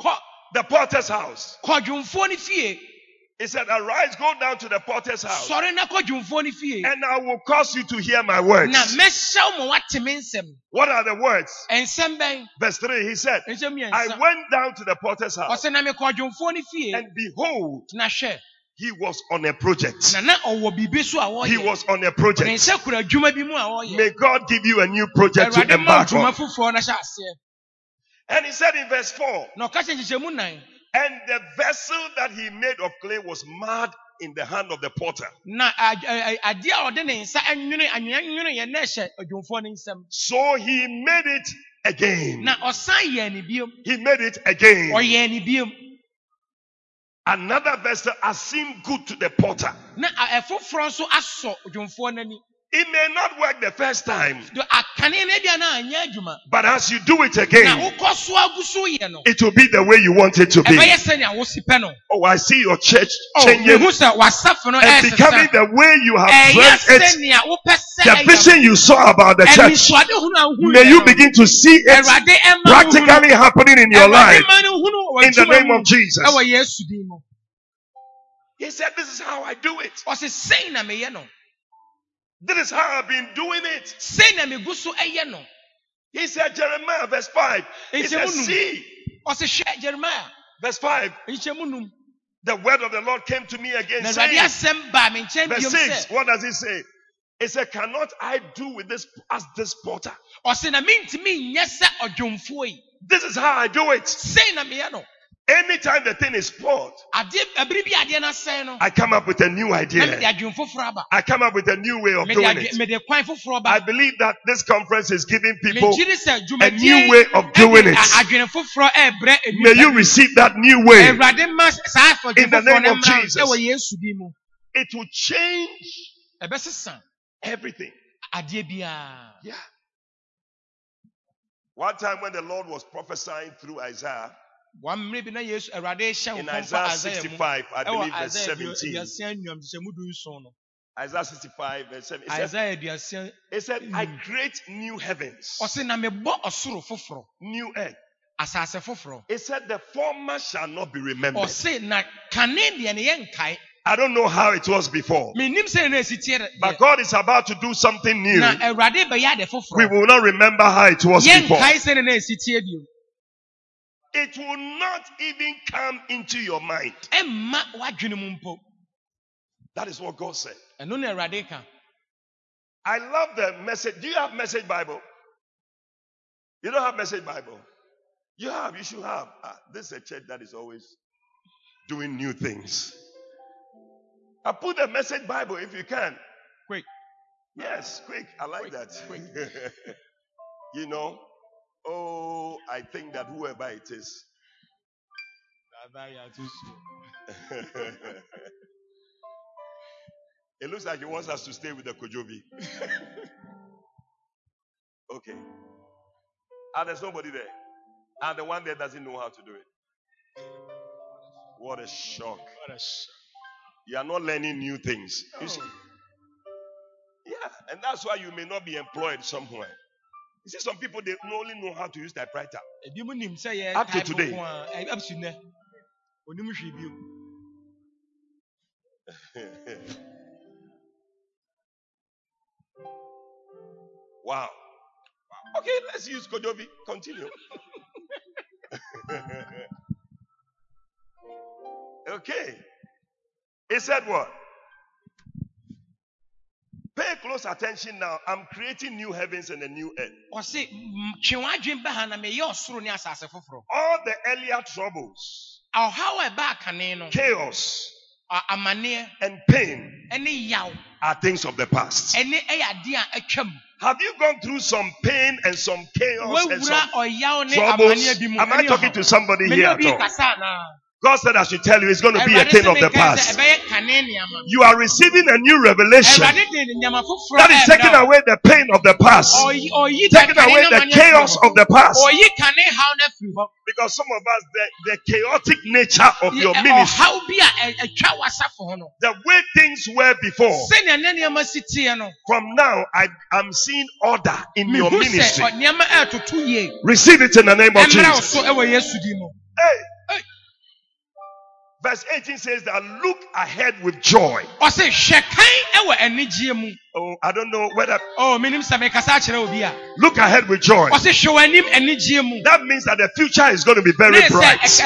kɔ the potter's house. kɔ dwomfoɔ no fie He said, Arise, go down to the potter's house, sɔre na kɔ dwomfoɔ no fie and I will cause you to hear my words. na mɛhyɛ wo ma woate me nsɛm What are the words? Verse 3, he said, I went down to the potter's house, ɔse na mekɔ dwomfoɔ no fie and behold, he was on a project. na na ɔwɔ biribi so a He was on a project. nsa kura adwuma bi mu a wɔyɛ May God give you a new project to embark on. foforɔ no hyɛ aseɛ And he said in verse 4, na ɔka kyerɛ nkyekyɛmu nan and the vessel that he made of clay was marred in the hand of the potter. So he made it again. na ɔsan yɛɛ ne biom He made it again. ɔyɛɛ ne biom Another vessel seemed good to the potter. Na a- ɛfoforɔ nso asɔ dwomfoɔ no ani It may not work the first time, Do akane no bia na anyɛ adwuma. but as you do it again, wokɔ so agu so yɛ no it will be the way you want it to be. ɛbɛyɛ sɛnea wosi pɛ no. Oh, I see your church Oh, changing. mehu sɛ wasafo no and becoming the way you have dreamt it. sɛnea wopɛ sɛ The vision you saw about the church, ɛnisuadehunu a wohu may you begin to see it Awurade ɛma wo hunu. practically happening in your life. ma no hunu wɔ in the name of Jesus. ɛwɔ yesu din mu. He said, This is how I do it. Ɔse sei na meyɛ no This is how I've been doing it. na megu so ɛyɛ no He said, Jeremiah, verse 5. He said. See, ɔse hwɛ jeremia verse 5. nhyɛmu num The word of the Lord came to me again, na awurade saying, asɛm baa me nkyɛn verse 6. What does he say? He said, Cannot I do with this as this potter? ɔse na mentumi nyɛ sɛ ɔdwomfoɔ yi This is how I do it. na no Anytime the thing is spoiled, adeɛ abiri bi adeɛ no asɛe no I come up with a new idea. adwene foforɔ aba I come up with a new way of doing it. mede kwan foforɔ I believe that this conference is giving people a new way of doing it. a- adwene foforɔ ɛɛbrɛ May you receive that new way. awurade ma saa afɔdwe In the name of Jesus. ɛwɔ yesu din mu It will change everything. Yeah. One time when the Lord was prophesying through Isaiah, wɔn mmerɛ bi na yesu awurade hyɛ in Isaiah Isaiah 65, I believe verse 17. aduasia nnuam sɛ mu du nson no Isaiah 65, verse 7. It said, it said, I create new heavens, ɔse na mebɔ ɔsoro foforɔ new earth. It said, the former shall not be remembered. ɔse na kane deɛ ne yɛ nkae I don't know how it was before, menim sɛ na esi teɛ but God is about to do something new. na awurade bɛyɛ ade We will not remember how it was before. It will not even come into your mind. ɛmma w'adwene mu mpo That is what God said. ɛno na awurade ka I love the message. Do you have message Bible? You don't have message Bible. You have, you should have. Ah, this is a church that is always doing new things. I put the message Bible if you can. Quick. Yes, quick. I like Quick, that. quick. you know, oh, I think that whoever it is, it looks like he wants us to stay with the Kojobi. okay. And there's nobody there. And the one there doesn't know how to do it. What a shock. What a shock. You are not learning new things. You see? Yeah, and that's why you may not be employed somewhere. You see, some people they only know how to use typewriter. Ebi mu nim sɛ yɛ Up to today. nko a, ɛ- ɛbsi nnɛ. Onim hwee bio. wow. Okay, let's use Kojobi. Continue. okay. He said what? Pay close attention now. I'm creating new heavens and a new earth. Ɔse "M- twe w'adwen ba ha na meyɛ ɔsoro ne asase foforɔ. All the earlier troubles, Ɔhaw a ɛbaa kane no, chaos, a- amanneɛ and pain ɛne yaw are things of the past. ɛne ɛyɛ adeɛ a atwam. Have you gone through some pain and some chaos and Wawura some ɔyaw ne troubles? amanneɛ bi mu. Am I ɛne talking ɔhaw. to somebody Me here ne at obi all? Kasa anaa? God said, I should tell you, it's going to be a Awurade thing sɛ of the meka sɛ past. ɛbɛyɛ kane nneɛma. You are receiving a new revelation Awurade de nneɛma foforɔ that is taking ɛɛbrɛ wo. away the pain of the past, Ɔyi ɔyi taking kane away no the amanneɛ chaos firi hɔ. of the past. Ɔyi kane haw no afiri hɔ. Because some of us, the, the chaotic nature of your Ɛ- ministry, ɔhaw bi a ɛ- ɛtwa w'asafo ho no. the way things were before, Sɛnea ne nneɛma si teɛ no. from now, I am seeing order in your Mehu sɛ ministry. ɔ- nneɛma ɛɛtoto yie. Receive it in the name of Ɛmmerɛ wo Jesus. so ɛwɔ Yesu din mu. Hey. Verse 18 says that look ahead with joy. Ɔse hwɛ kan ɛwɔ anigyeɛ mu. Oh, I don't know whether Oh, menim sɛ mekasa akyerɛ obi look ahead with joy. Ɔse hwɛ w'anim anigyeɛ mu. That means that the future is going to be very bright.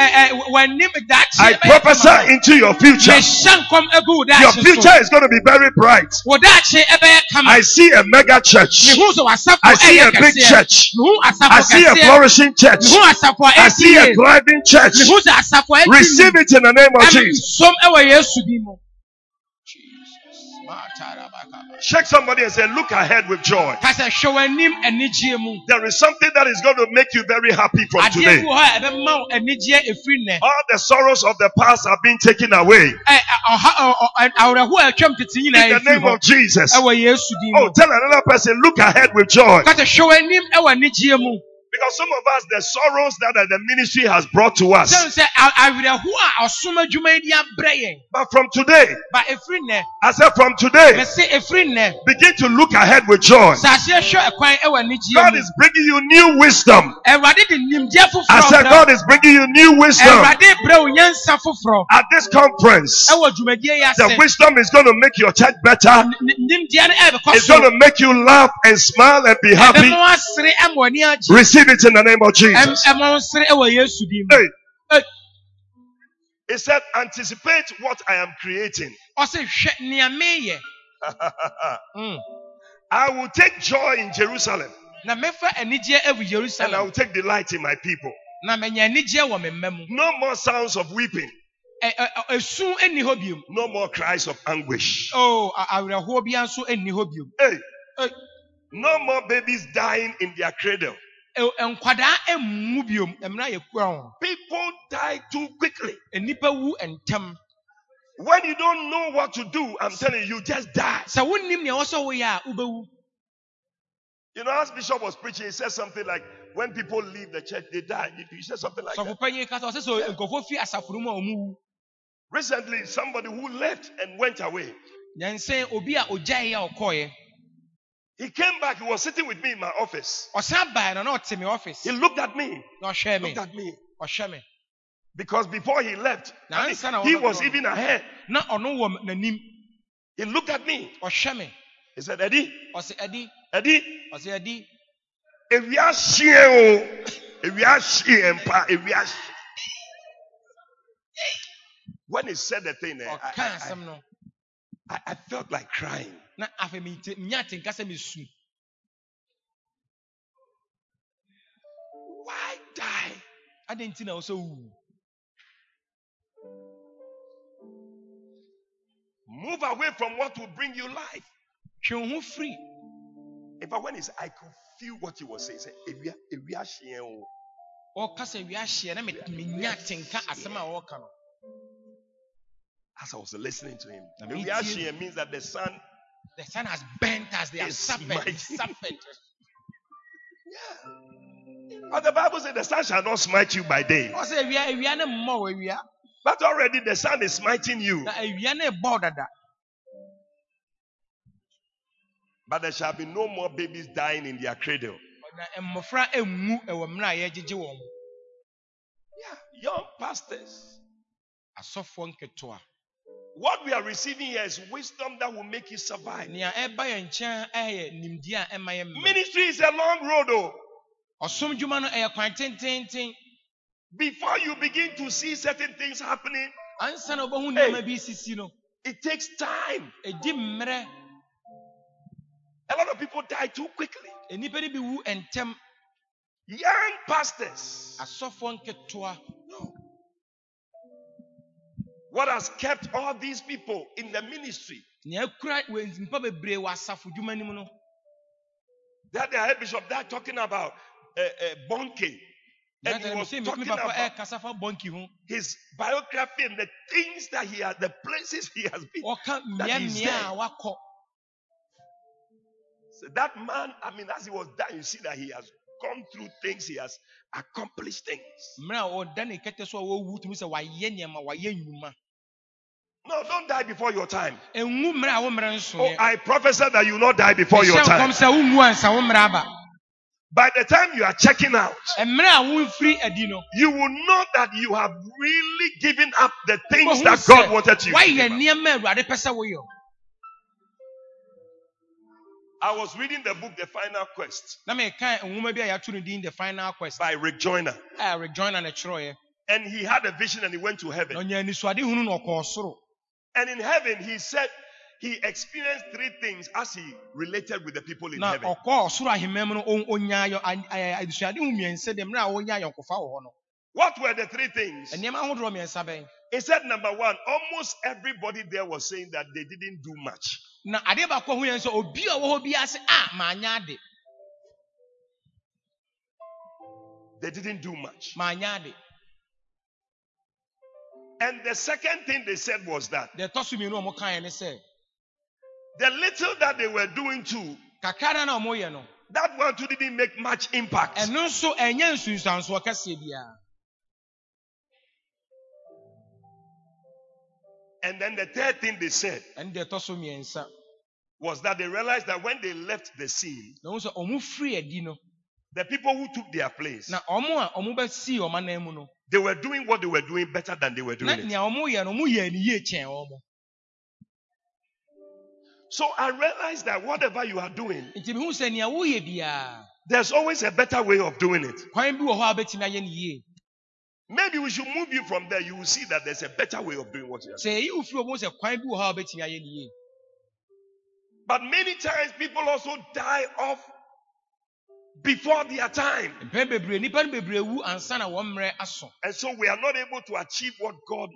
I prophesy into your future. Mehyɛ nkɔm agu wo Your future is going to be very bright. Wo daakye ɛbɛyɛ kama. I see a mega church. Mehu sɛ w'asafo I see a big church. I see a flourishing church. Mehu asafo a I see a thriving church. Mehu sɛ asafo a ɛdi yie. Receive it in the name of Jesus. Shake somebody and say, Look ahead with joy. Ka sɛ hwɛ w'anim anigyeɛ mu. There is something that is going to make you very happy from today. bi wɔ hɔ a ɛbɛma wo anigyeɛ ɛfiri nnɛ. All the sorrows of the past are being taken away. Ɛ- ɛ- ɔha- ɔ- ɔ- awerɛhoɔ a atwam tete In the name of Jesus. ɛwɔ Yesu din Oh, tell another person, look ahead with joy. Ka sɛ hwɛ w'anim ɛwɔ anigyeɛ mu. Because some of us, the sorrows that the ministry has brought to us. Sɛn sɛ a- awerɛhoɔ a ɔsom adwuma yi de abrɛ yɛn. But from today, Ba ɛfiri nnɛ. I said from today, Mɛse ɛfiri nnɛ. begin to look ahead with joy. Sɛ aseɛ hwɛ ɛkwan ɛwɔ anigyeɛ God mu. is bringing you new wisdom. Awurade de nimdeɛ foforɔ I said brɛ wo. God is bringing you new wisdom. Awurade brɛ wo nyansa foforɔ At this conference, ɛwɔ dwumadie yi ase. the wisdom is going to make your church better. N- n- Nimdeɛ no ɛbɛkɔ It's so. going to make you laugh and smile and be happy. Ɛbɛma wo asere ɛma w'ani agye. Receive it in the name of Jesus. ɛma wo sere ɛwɔ Yesu din mu. Hey. Hey. It said, anticipate what I am creating. Ɔse hwɛ nea meyɛ. Mm. I will take joy in Jerusalem Na mɛfa anigyeɛ agu and I will take delight in my people. Na manya anigyeɛ wɔ me mma mu. No more sounds of weeping. No more cries of anguish. Oh, a- awerɛhoɔ biara nso nni hɔ biom. Hey, Hey. no more babies dying in their cradle. Nkwadaa biom. Mmerɛ a yɛkura wɔn. People die too quickly. Nnipa wu ntɛm. When you don't know what to do, I'm telling you, you just die. Sɛ wonnim nea ɛwɔ sɛ woyɛ a wobɛwu. You know, as Bishop was preaching, he said something like, when people leave the church, they die. He said something like. Sɔfo panyin kasa ɔsɛ sɛ fi asafo no mu a wu. Recently, somebody who left and went away, obi a ɔkɔɔɛ. He came back. He was sitting with me in my office. Ɔsan bae no na ɔte me He looked at me. Na ɔhwɛ me. Looked at me. Ɔhwɛ me. Because before he left, I mean, he was even ahead. Na ɔno wɔ m- n'anim. He looked at me. Ɔhwɛ me. He said, Eddie, Ɔsɛ ɛdi. Eddie, Ɔsɛ ɛdi. ewia hyia o. Ewia hyia mpa, ewia hyia. When he said the thing, eh, I, I, no. I, I felt like crying. Na afei mi te nya te nka sɛ mi su. Why die? Adi nti na ɔsɛ wu. Move away from what will bring you life. Twe ho firi. In fact, when he said, I could feel what he was saying. He said, "Ewia- ewia hyia o." ɔkasa wiahyeɛ na me- menya tenka asɛm a ɔreka no As I was listening to him, the me means that the sun, the sun has burnt us they It's suffered mighty. suffered but the Bible says the sun shall not smite you by day. ɔsɛ awia awia ne mmɔ wɔ awia But already the sun is smiting you. na awia ne bɔ dada But there shall be no more babies dying in their cradle. na mmɔfra enwu ɛwɔ mmerɛ a yɛgyegye wɔn Yeah, young pastors. asɔfoɔ nketewa What we are receiving here is wisdom that will make you survive. nea ɛba yɛn nkyɛn ɛyɛ nimdeɛ a ɛma yɛn mmerɛ Ministry is a long road, oh. ɔsom dwuma no ɛyɛ kwan tententen Before you begin to see certain things happening, ansa na wobɛhu Hey. nneɛma bi sisi no it takes time. A lot of people die too quickly. nnipa no bi wu ntɛm Young pastors. What has kept all these people in the ministry? nea akura wɔ nnipa bebree wɔ asafo dwuma no mu no That the head bishop that talking about uh, uh, Bonnke. And he was talking about ɛkasa fa bɔnki ho his biography and the things that he has, the places he has been. That is there. So that man, I mean, as he was dying, you see that he has gone through things, he has accomplished things. No, don't die before your time. ɛnwu mmerɛ a wo mmerɛ Oh, I prophesy that you will not die before your time. sɛ wonwu ansa wo mmerɛ aba By the time you are checking out, mmerɛ a womfiri adi no you will know that you have really given up the things that God wanted you to woayɛ give up. nneɛma a awurade pɛ sɛ woyɛ I was reading the book The Final Quest na meka nwoma bi a yɛato the final quest by Rick Joyner. a rejoina ne And he had a vision and he went to heaven. And in heaven, he said he experienced three things as he related with the people in heaven. ɔkɔɔ ɔsoro ahemman mu no ɔn- ɔnya ayɔ- ay- ay- anisoade hu mmiɛnsa deɛ mmerɛ a ɔnya ayɔnkofa wɔ hɔ no What were the three things? nneɛma ahodoɔ mmiɛnsa bɛn He said, number one, almost everybody there was saying that they didn't do much. Ah, they didn't do a And the second thing they said was that deɛ ɛtɔ so mmienu a ɔmo kaeɛ ne sɛ the little that they were doing too, kakra no na ɔmo yɛ no that one too didn't make much impact. ɛno nso ɛnyɛ nsunsuansoɔ kɛseɛ biara And then the third thing they said ɛno deɛ ɛtɔ so mmiɛnsa was that they realized that when they left the scene, na ɔmo sɛ ɔmo firi adi no the people who took their place, na ɔmo a ɔmo bɛsii ɔmo anan mu no they were doing what they were doing better than they were doing it. nea ɔmo yɛ no ɔmo yɛ ne yie kyɛn ɔmo So I realized that whatever you are doing, nti mihu sɛ nea woyɛ biara there's always a better way of doing it. kwan bi wɔ hɔ a wobɛtumi ayɛ ne yie Maybe we should move you from there. You will see that there's a better way of doing what you are doing. sɛ eyi wofiri ɔmo sɛ kwan bi wɔ hɔ a wobɛtumi ayɛ ne yie But many times people also die off before their time. mpɛn bebree nipa no bebree wu ansa na wɔn mmerɛ aso And so we are not able to achieve what God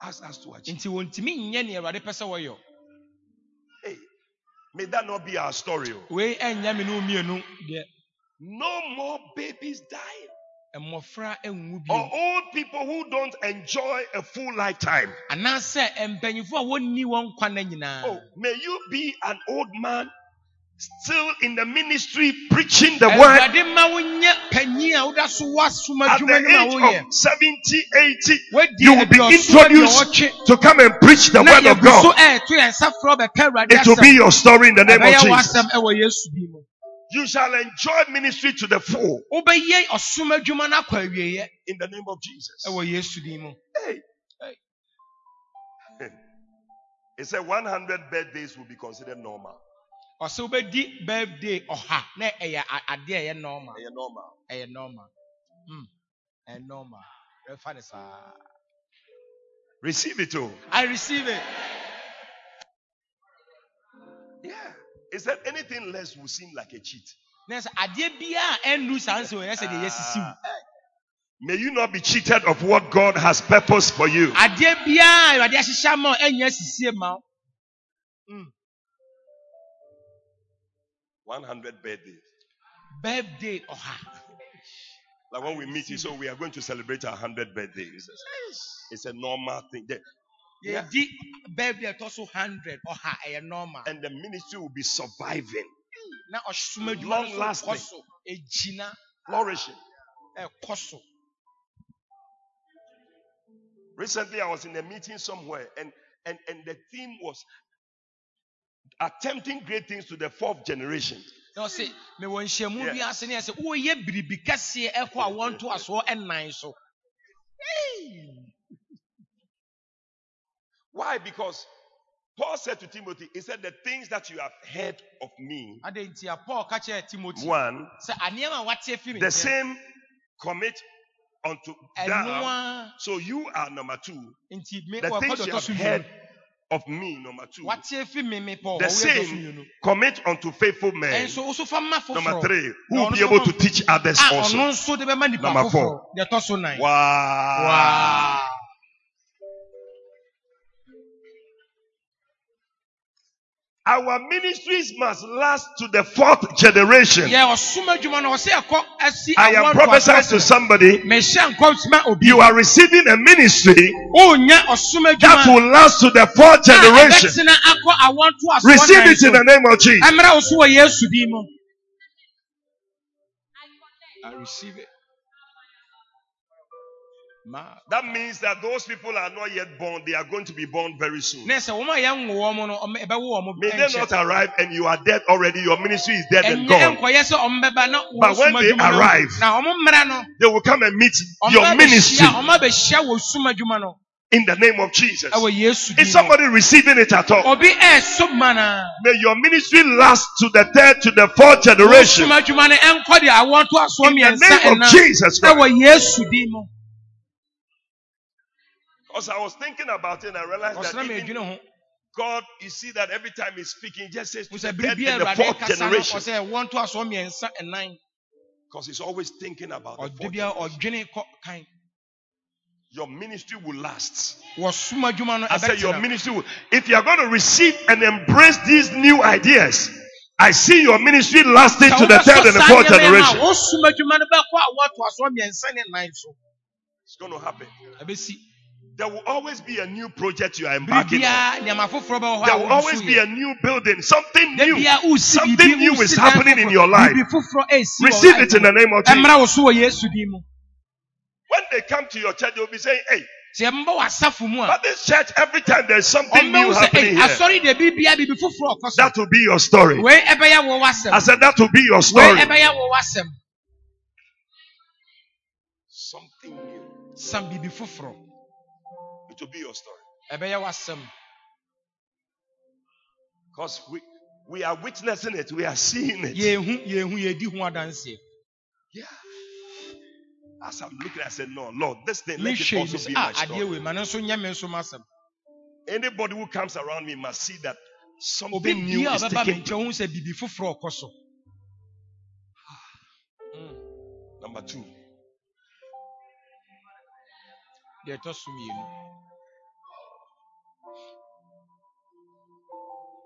has us to achieve. nti wɔntumi nyɛ nea awurade pɛ sɛ wɔyɛ Hey, may that not be our story. oh. wei ɛnyɛ me ne wo mmienu deɛ No more babies dying. mmɔfra nwu Or bio old people who don't enjoy a full lifetime. anaasɛ mpanyinfo a wɔnni wɔn nkwa na nyinaa Oh, may you be an old man still in the ministry preaching the word awurade ma wonyɛ panyin a woda so woasom at adwuma no ma the age of 70, 80. wadi You will be introduced to come and preach the word of God. ɛɛto yɛn nsa frɛ bɛka awurade It will be your story in the name of Jesus. w'asɛm ɛwɔ yesu bi mu You shall enjoy ministry to the full wobɛyɛ ɔsom adwuma no akɔ awieeɛ in the name of Jesus. ɛwɔ yesu din mu Hey. Hey. It said 100 birthdays will be considered normal. Ɔsɛ wobɛdi birthday ɔha na ɛyɛ adeɛ ɛyɛ normal Yeah, normal. ɛyɛ normal Hmm, ɛyɛ normal ɛfa ne saa Receive it all. i receive it Yeah. It said anything less will seem like a cheat. na sɛ adeɛ biara ɛnnu saa nsɛ wɔyɛ sɛ deɛ yɛsisiw May you not be cheated of what God has purposed for you. adeɛ 100 birthdays. birthday oh, ɔha Like when we meet, you so we are going to celebrate our 100th birthday. It's a, it's a normal thing. The- Yeah. yɛdi baabi oh, a ɛtɔ so hundred ɔha ɛyɛ normal And the ministry will be surviving, adwuma oh, Long lasting. flourishing. Recently, I was in a meeting somewhere, and, and, and the theme was attempting great things to the fourth generation. na ɔse mewɔ nhyiamu bi ase ne ɛsɛ woyɛ biribi kɛseɛ ɛkɔ a wɔnto asoɔ ɛnan so Why? Because Paul said to Timothy, he said, The things that you have heard of me, ade nti a paul ka kyerɛ timothy one, sɛ aneɛma a wate afi me the same commit unto thou. So you are number two. The things you have heard of me, number two. The same commit unto faithful men. Number three, who will be able to teach others also. Number four. Wow. Wow. Our ministries must last to the fourth generation. yɛ ɔsom adwuma no ɔsɛ ɛkɔ asi I am prophesying to somebody. mehyɛ nkɔsoma obi You are receiving a ministry that will last to the fourth generation. ɛbɛtena akɔ awoɔ ntoasoɔ Receive it in the name of Jesus. ɛmmerɛ wo so wɔ yesu din mu I receive it. Ma. That means that those people are not yet born. They are going to be born very soon. Ne sɛ wɔn a yɛnwo wɔn no ɔmo ɛbɛwo wɔn May they not arrive and you are dead already. Your ministry is dead and gone. nkɔyɛ sɛ ɔmo bɛba na wɔn But when they arrive, na ɔmo mmerɛ no They will come and meet your ministry ɔmo abɛhyia wɔ sum adwuma no in the name of Jesus. ɛwɔ yesu din Is somebody receiving it at all? obi ɛɛso mana May your ministry last to the third, to the fourth generation. adwuma no ɛnkɔ de awɔ to asoɔ In the name of Jesus Christ. Because I was thinking about it and I realized that even God, you see that every time He's speaking, He just says to the third and the fourth generation. Because He's always thinking about the fourth generation. Your ministry will last. I said, Your ministry will. If you are going to receive and embrace these new ideas, I see your ministry lasting to the third and the fourth generation. It's going to happen. There will always be a new project you are embarking on. biribiara nneɛma foforɔ bɛwɔ hɔ There will always be a new building, something new. Something new is happening in your life. biribi foforɔ esi wɔ Receive it in the name of Jesus. ɛmra wo so wɔ yesu din mu When they come to your church, they'll be saying, Hey, sɛ mbɔ wɔ asafo but this church, every time there's something new happening "Ei, here, asɔre de biribia biribi foforɔ ɔkɔ so that will be your story. wei ɛbɛyɛ wɔ I said, That will be your story. ɛbɛyɛ wɔ w'asɛm Something new. biribi foforɔ It will be your story. Because we, we are witnessing it, we are seeing it. yɛhu yɛhu yɛdi ho adanseɛ Yeah. As I'm looking, I said, No, Lord, this thing, let it also be my story. wei ma no nso nyɛ me nso m'asɛm Anybody who comes around me must see that something new is taking nkyɛn hu sɛ biribi foforɔ ɔkɔ so Mm, Number two, deɛ ɛtɔ so mmienu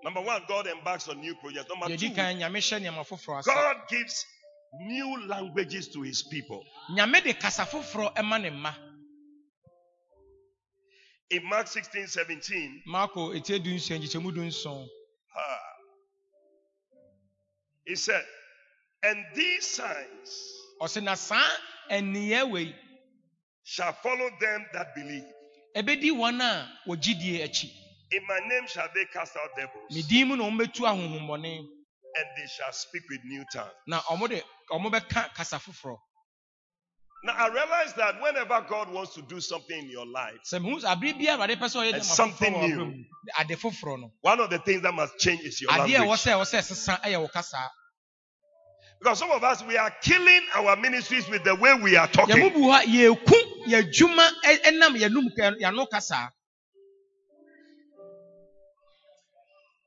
number one, God embarks on new projects. Number deɛ two, di kan nyame hyɛ nneɛma foforɔ ase God gives new languages to his people. nyame de kasa foforɔ ɛma ne mma. In Mark 16, 17, marko etie du nsia nkyekyɛmu du nson ah, he said, And these signs ɔsɛ na saa ɛniyɛ wei shall follow them that believe. ɛbɛdi wɔn a wɔgyidie In my name shall they cast out devils, din mu na wɔn bɛtu ahohommɔne and they shall speak with new tongues. na wɔn de wɔn bɛka kasa foforɔ Now I realize that whenever God wants to do something in your life, sɛ mehu sɛ abere biara awurade pɛ sɛ ɔyɛ It's something new. abrɛ mu ade foforɔ no one of the things that must change is your adeɛ a ɛwɔ language. sɛ ɛwɔ sɛ ɛsesa ɛyɛ wɔ kasa Because some of us we are killing our ministries with the way we are talking. Bu ha yɛku yɛdwuma ɛ- eh, eh, yɛnum kɛ- kasa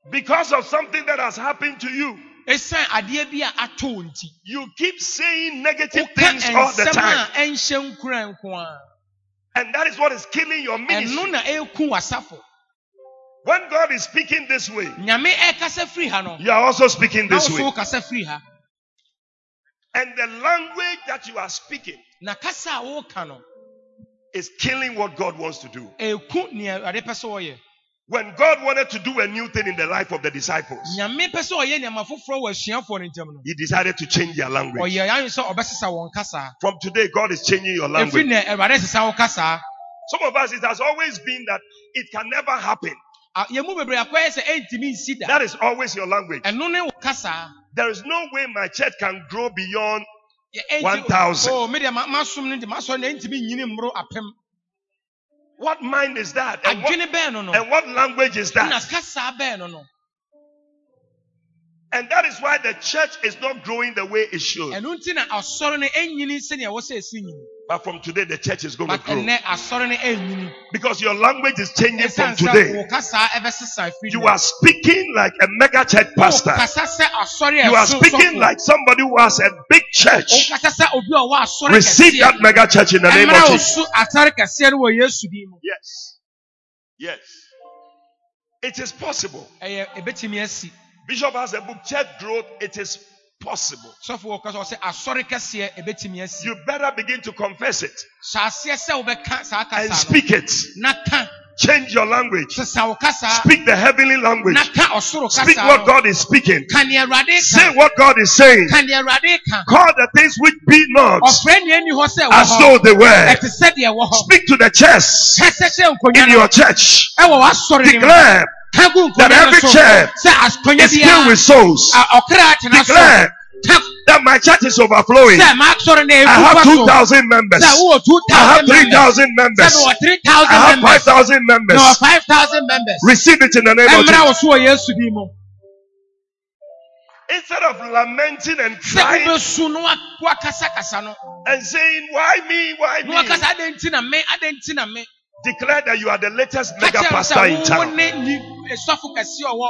Because of something that has happened to you. ɛsiane adeɛ bi a ato wo nti You keep saying negative things all the nsɛm time. a ɛnhyɛ nkura nko a And that is what is killing your ɛno ministry. na ɛku w'asafo When God is speaking this way, nyame ɛkasa firi ha no you are also speaking this way. firi ha And the language that you are speaking na kasa a woka no is killing what God wants to do. eku nea awurade pɛ sɛ ɔyɛ When God wanted to do a new thing in the life of the disciples, nyame pɛ sɛ ɔyɛ nneɛma foforɔ wɔ asuafoɔ no ntam no He decided to change their language. ɔyɛ ayɛ sɛ ɔbɛsesa wɔn kasa From today, God is changing your language. na awurade sesa wo kasa Some of us, it has always been that it can never happen. a- yɛn mu bebree akɔyɛ sɛ ɛntumi nsi da That is always your language. ɛno ne wo kasa There is no way my church can grow beyond Yɛ- ɛnti- 1,000. oh me deɛ ma- masom no de masɔre na ɛntumi nyini mmoro apem what mind is that? And what, adwene bɛn no no and what language is na that? kasa bɛn no no And that is why the church is not growing the way it should. Ɛno nti na asɔre no ɛnyini sɛnea ɛwɔ sɛ ɛsi nyini But from today, the church is going to but grow. ɛnɛ asɔre no ɛnyini Because your language is changing from ɛsiane sɛ today. wo kasa ɛbɛsesa afiri You are speaking like a mega church pastor. kasa sɛ asɔre a You are ɛso speaking sɔfo. like somebody who has a big church. wokasa sɛ obi a ɔwɔ asɔre Receive that mega church in the name ɛmmerɛ of wo Jesus. so asɔre kɛseɛ no wɔ yesu din mu Yes. Yes. It is possible. ɛyɛ ɛbɛtumi asi Bishop has a book, Church Growth. It is possible. sɔfo wɔ kasa ɔsɛ asɔre kɛseɛ ɛbɛtumi asi You better begin to confess it hyɛ aseɛ sɛ wobɛka saa and kasa no speak it. na ka Change your language. sesa wo kasa Speak the heavenly language. na ka ɔsoro Speak kasa what no God is speaking. ka nea awurade Say ka what God is saying. ka nea awurade ka Call the things which be not ɔfrɛ nea ɛni hɔ sɛ ɛwɔ as hɔ though they were. ɛte sɛ deɛ ɛwɔ hɔ Speak to the chest kɛsɛ hyɛ nkonnwa in no your church. ɛwɔ w'asɔre no mu Declare ka gu that nkonnwa no every so chair sɛ akonnwa is filled biara with souls. a- ɔkra atena so Declare ka that my church is overflowing. sɛ m'asɔre no I ɛgu have fa so 2,000 members. sɛ wowɔ two I have thousand members 3,000 sɛ members. mewɔ three I thousand have members 5,000 na members. wɔ five thousand members Receive it in the name of ɛmmra Jesus. wo so wɔ yesu din mu Instead of lamenting and sɛ crying wobɛsu no wa- wakasakasa no and saying, Why me? Why na me? wakasa adɛn nti na me adɛn nti na me Declare that you are the latest ka mega kyerɛ wo pastor in sɛ wo town. Ne ni sɔfo kɛseɛ ɔwɔ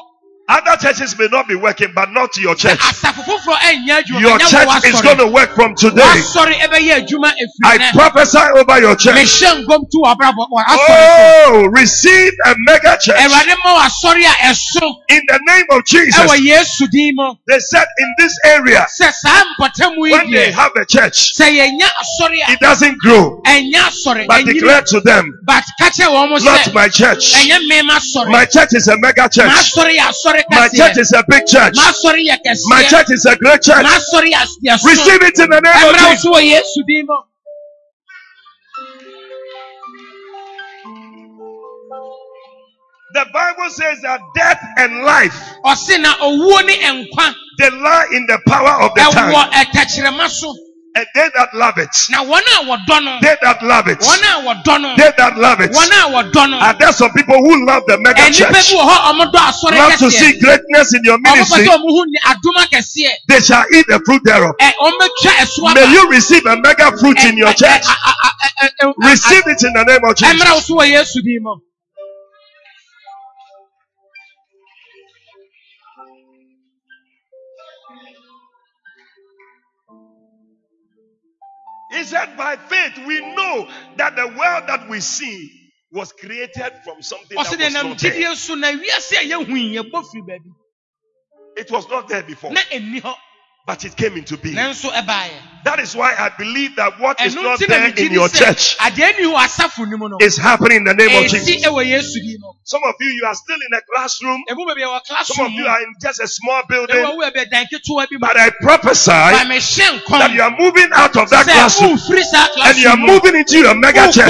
Other churches may not be working, but not your church. asafo foforɔ ɛnyɛ adwuma Your church is going to work from today. wasɔre ɛbɛyɛ adwuma efiri I prophesy over your church. mehyɛ nkɔm to w'abrabɔ wɔ asɔre so Oh, receive a mega church awurade ma wasɔre a ɛso in the name of Jesus. yesu din mu They said in this area, sɛ saa mpɔtamu yi when they have a church, sɛ yɛnya asɔre a it doesn't grow. But declare to them, but ka kyerɛ wɔn mo not my church. ɛnyɛ mmɛma sɔre My church is a mega church. M'asɔre yɛ asɔre My church is a big church. My church is a great church. m'asɔre yɛ yɛ so Receive it in the name of Jesus. so wɔ yesu din mu The Bible says that death and life, ɔse na owuo ne nkwa they lie in the power of the tongue. Ɛtɛkyerɛma so And they that love it, na wɔn a wɔdɔ no they that love it, wɔn a wɔdɔ no they that love it. wɔn a wɔdɔ no Are there some people who love the mega ɛnipa bi church? wɔ hɔ ɔmo dɔ asɔre Love to kɛseɛ see greatness in your ɔmo pɛ ministry. sɛ ɔmo hu ni adoma kɛseɛ They shall eat the fruit thereof. ɛ ɔmo betwa ɛso aba May you receive a mega fruit in your church. Receive it in the name of ɛmmerɛ wo Jesus. He said, by faith, we know that the world that we see was created from something that was not there. gyidie so na wiase a yɛhu yi yɛbɔ firi baabi It was not there before, na ɛnni hɔ but it came into being. That is why I believe that what is not there in your church adeɛ ni wɔ asafo no mu no is happening in the name of Jesus. ɛwɔ yesu din mu Some of you, you are still in a classroom. ɛmu baabi ɛwɔ Some of you are in just a small building. wo baabi ɛdan ketewa bi mu But I prophesy that you are moving out of that classroom. and you are moving into a mega church.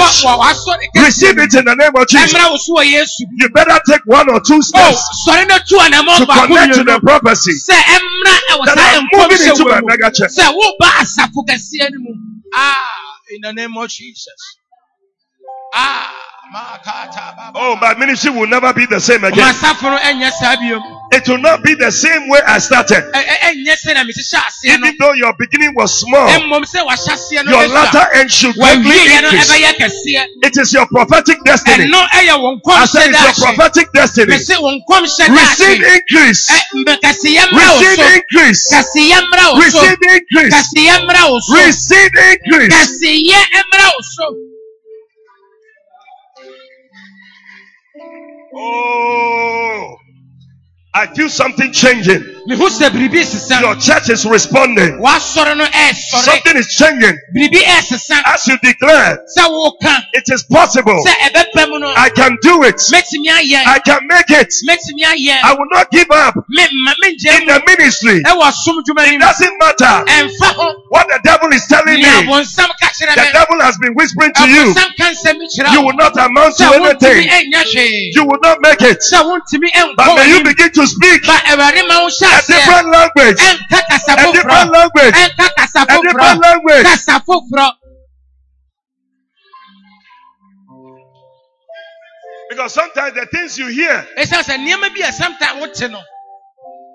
Receive it in the name of Jesus. ɛmmerɛ wo so wɔ yesu You better take one or two o steps sɔre no tu anammɔ to connect to the prophecy. Sɛ ɛmmra ɛwɔ that saa I'm moving into mu mega church. Ah in the name of jesus. Ah Oh, my ministry will never be the same again. masafo no ɛnyɛ saa biom It will not be the same way I started. Ɛ- ɛ- ɛnyɛ sɛ na mehyehyɛ aseɛ no Even though your beginning was small, mmom sɛ wahyɛ aseɛ no your latter end should greatly wawieɛ increase. It is your prophetic destiny. ɛno ɛyɛ wɔn I said nkɔmhyɛ it's your prophetic destiny. mese wɔn nkɔmhyɛ Receive increase. Ɛ, mbɛ- kɛseɛ mmra wo Receive increase. kɛseɛ mmra wo so Receive increase. kɛseɛ mmra wo so Receive increase. Oh, I feel something changing. Mehu sɛ biribi sesa Your church is responding. wasɔre no ɛɛsɔre Something is changing. biribi ɛɛsesa As you declare, sɛ woka it is possible. sɛ ɛbɛba mu no I can do it. mɛtumi ayɛ I can make it. mɛtumi ayɛ I will not give up me ma mengyɛ in mu the ministry. ɛwɔ som dwuma It mu doesn't matter ɛmfa ho what the devil is telling me. abonsam ka kyerɛ The me devil has been whispering to you. abonsam ka nsɛm kyerɛ You wo will not amount to sɛ wontumi anything. ɛnyɛ hwee You will not make it. sɛ wontumi But ɛnkɔ may you begin to speak ba awurade ma wo hyɛ a aseɛ different language. ɛnka kasa A different foforɔ language. ɛnka kasa A different foforɔ language. kasa foforɔ Because sometimes the things you hear, ɛsiane sɛ nneɛma bi a sometime wote no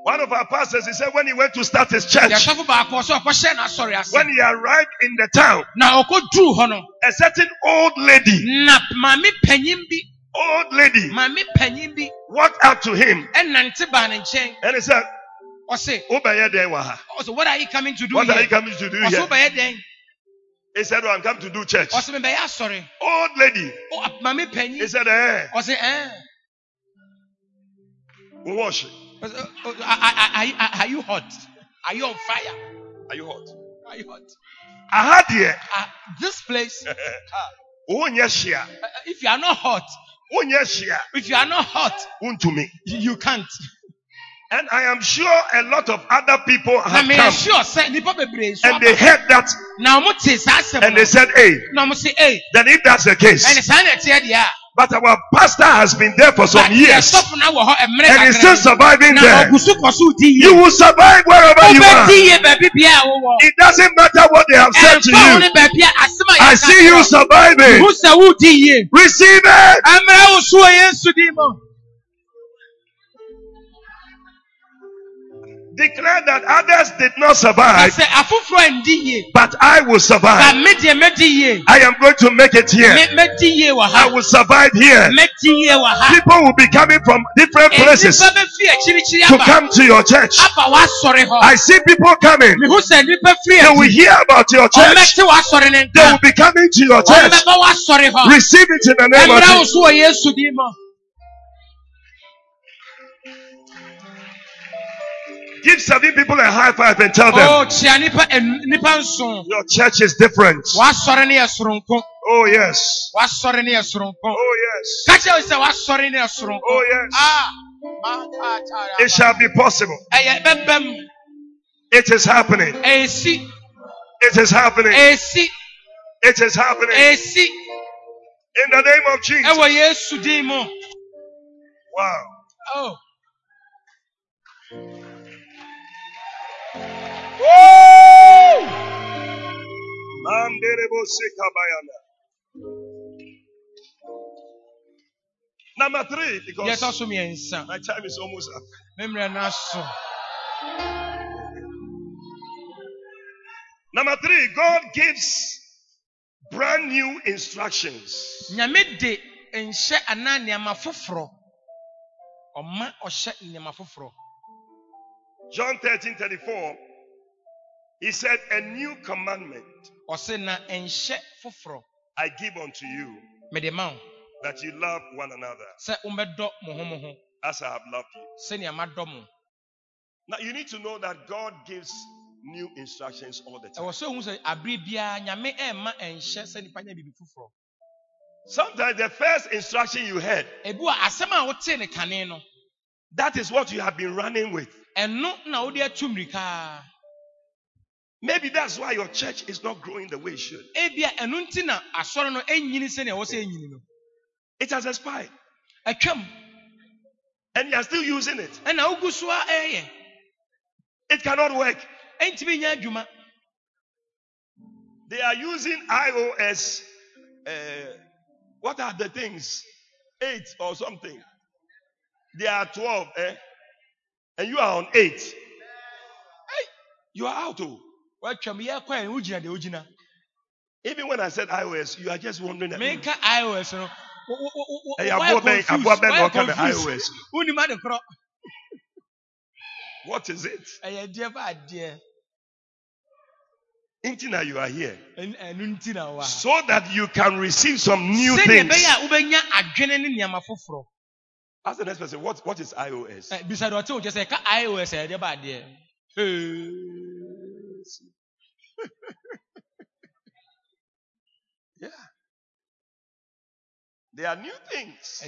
one of our pastors, he said when he went to start his church, yɛsɔfo baako wɔ sɛ ɔkɔhyɛ n'asɔre ase when he arrived in the town, na ɔkɔduu hɔ no a certain old lady, na maame panyin bi. old lady, maame panyin bi. walked up to him ɛnante baa ne nkyɛn and he said, ɔse "Obeye den wa ha. ɔse what are you coming to do What are you here coming to do ɔse here? wobɛyɛ dɛn He said, Oh, I'm coming to do church. ɔse mebɛyɛ asɔre Old lady. oh, Ɔ- maame He panyin said, Eh, ɔse ɛn we wash. Ɔse, "Oh, oh, are- are are you- hot are you on fire Are you hot? are you hot I had here. Ah, this place shia. uh, if you are not hot yes, shia. if you are not hot me. you, you can't And I am sure a lot of other people na have meyɛ come sure sɛ nnipa bebree so and they aba. heard that na ɔmo te saa asɛm and no they said, Hey, na ɔmo se ee then if that's the ɛne case, saa na ɛteɛ deɛ a but our pastor has been there for some But years yɛsɔfo no wɔ hɔ mmerɛ and he's still kakra surviving na there. ɔgu so kɔ so di You yie will survive wherever you are. wobɛdi yie baabi bia a wowɔ It doesn't matter what they have said to ɛmfa wo you. ne baabi a asɛm a I yɛka see you kyerɛ wo. surviving. Hu sɛ wodi yie Receive it. Declare that others did not ka survive, sɛ afoforɔ ndi yie but I will ba survive. me deɛ mɛdi yie I am going to make it here. Me- mɛdi yie wɔ I ha will survive here. mɛdi yie wɔ ha People will be coming from different places nnipa bɛfi akyirikyiri to aba come to your church. aba w'asɔre hɔ I see people coming. mehu sɛ nnipa firi They will akyi hear about your church. ɔmmɛte w'asɔre ne They nka will be coming to your church. ɔmmɛba w'asɔre hɔ Receive it in the name of ɛmmerɛ wo Jesus. Give seven people a high five and tell them Oh, kyia nipa en- nipa nson. your church is different. Wasɔre ne yɛ soronko. Oh yes. Oh yes. Kakyɛ wo sɛ wasɔre ne yɛ soronko. Oh yes. Ah. ma- ta- ta- It shall be possible. Eh, eh, Ɛyɛ bɛbɛm. It is happening. Eh, it is happening. It is happening. In the name of Jesus. Ɛwɔ Yesu din mu. Wow. Oh. Number three, because my time is almost up. Number three, God gives brand new instructions. Nyame de nhyɛ anaa nneɛma foforɔ. Ɔma ɔhyɛ nneɛma foforɔ. John 13 34, he said, A new commandment Ɔse na nhyɛ foforɔ. I give unto you, that you love one another Sɛ wombɛdɔ mo ho mo ho. as I have loved you. Sɛnea madɔ mo. Now you need to know that God gives new instructions all the time. ɛwɔ sɛ ohun sɛ abere biara nyame ɛɛma ɛnhyɛ sɛ nipa nya biribi foforɔ Sometimes the first instruction you heard, ebi wɔ asɛm a wotee ne kane no that is what you have been running with. ɛno na wode atu mmirika Maybe that's why your church is not growing the way it should. ebia ɛno nti na asɔre no ɛnyini sɛnea ɛwɔ sɛ ɛnyini no It has expired. And you are still using it. ɛna wogu so a ɛɛyɛ It cannot work. ɛntumi nya adwuma They are using iOS. Uh, what are the things? Eight or something. They are 12, eh? And you are on eight. Hey, you are out. Oh. Woatwam yɛkɔ ɛ wogyina deɛ wogyina Even when I said iOS, you are just wondering. meka ios no woayɛ aboa bɛn- aboa bɛn na ɔka confused. iOS. wonim ade korɔ What is it? ɛyɛ deɛ ba adeɛ Until you are here. So that you can receive some new things. Ask the next person, what, what is iOS? Bisa deɛ ɔte wo kyɛ sɛ ɛka ios a ɛdeɛ ba adeɛ Yeah. There are new things.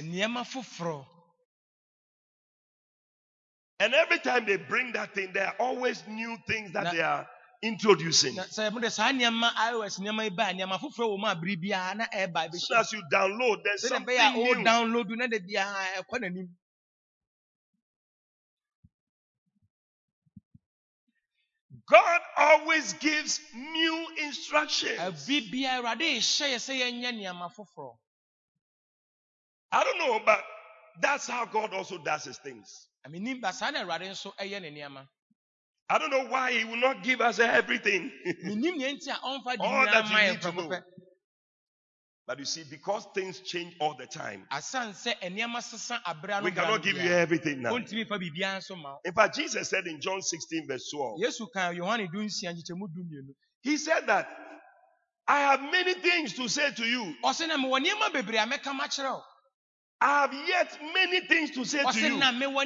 And every time they bring that thing, there are always new things that they are introducing. na sɛ mode saa nneɛma ios nneɛma God always gives new instructions. ɛbi biara awurade ɛhyɛ yɛ sɛ yɛnyɛ nneɛma foforɔ I don't know, but that's how God also does his things. menim ba saa na awurade nso ɛyɛ I don't know why he will not give us everything. menim nea nti a ɔmfa de All that you need to know. But you see, because things change all the time, asan sɛ nneɛma sesa abere ano we cannot give you everything now. ɔntumi fa biribiara nso ma. Wo In fact, Jesus said in John 16, verse 12, yesu kan yohane du nsia nkyekyɛmu du mmienu He said that I have many things to say to you. ɔsɛ na mewɔ nneɛma bebree a mɛka makyerɛ wo. I have yet many things to say to you. na mewɔ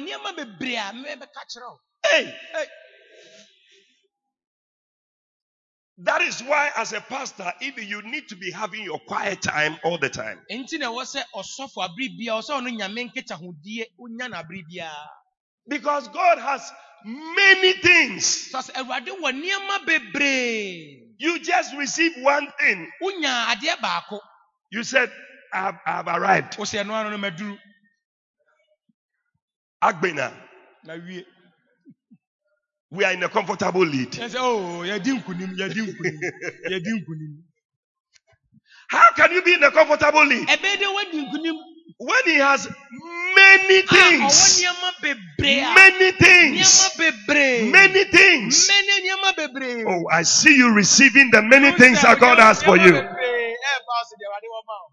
that is why, as a pastor, you need to be having your quiet time all the time, enti na ɛwɔ sɛ ɔsɔfo abere biara ɔsɛ ɔno nyame nkekyahodie wonya no abere biara because God has many things. sɛ sɛ awurade wɔ You just receive one thing. wonya adeɛ baako. You said, I have, I have arrived. wo sɛ ɛno ano no maduru. Agbena, we are in a comfortable lead. ɛ sɛ o yɛdi nkonim yɛdi nkonim yɛdi nkonim How can you be in a comfortable lead ɛbɛyɛ dɛ woadi nkonim when He has many a ɔwɔ things? nneɛma bebree a Many nneɛma things. bebree Many things. many nneɛma bebree Oh, I see you receiving the many Wo things sɛ that God nneɛma- has for nneɛma you. bebree ɛɛba wo sɛ deɛ Awurade wɔ ma wo.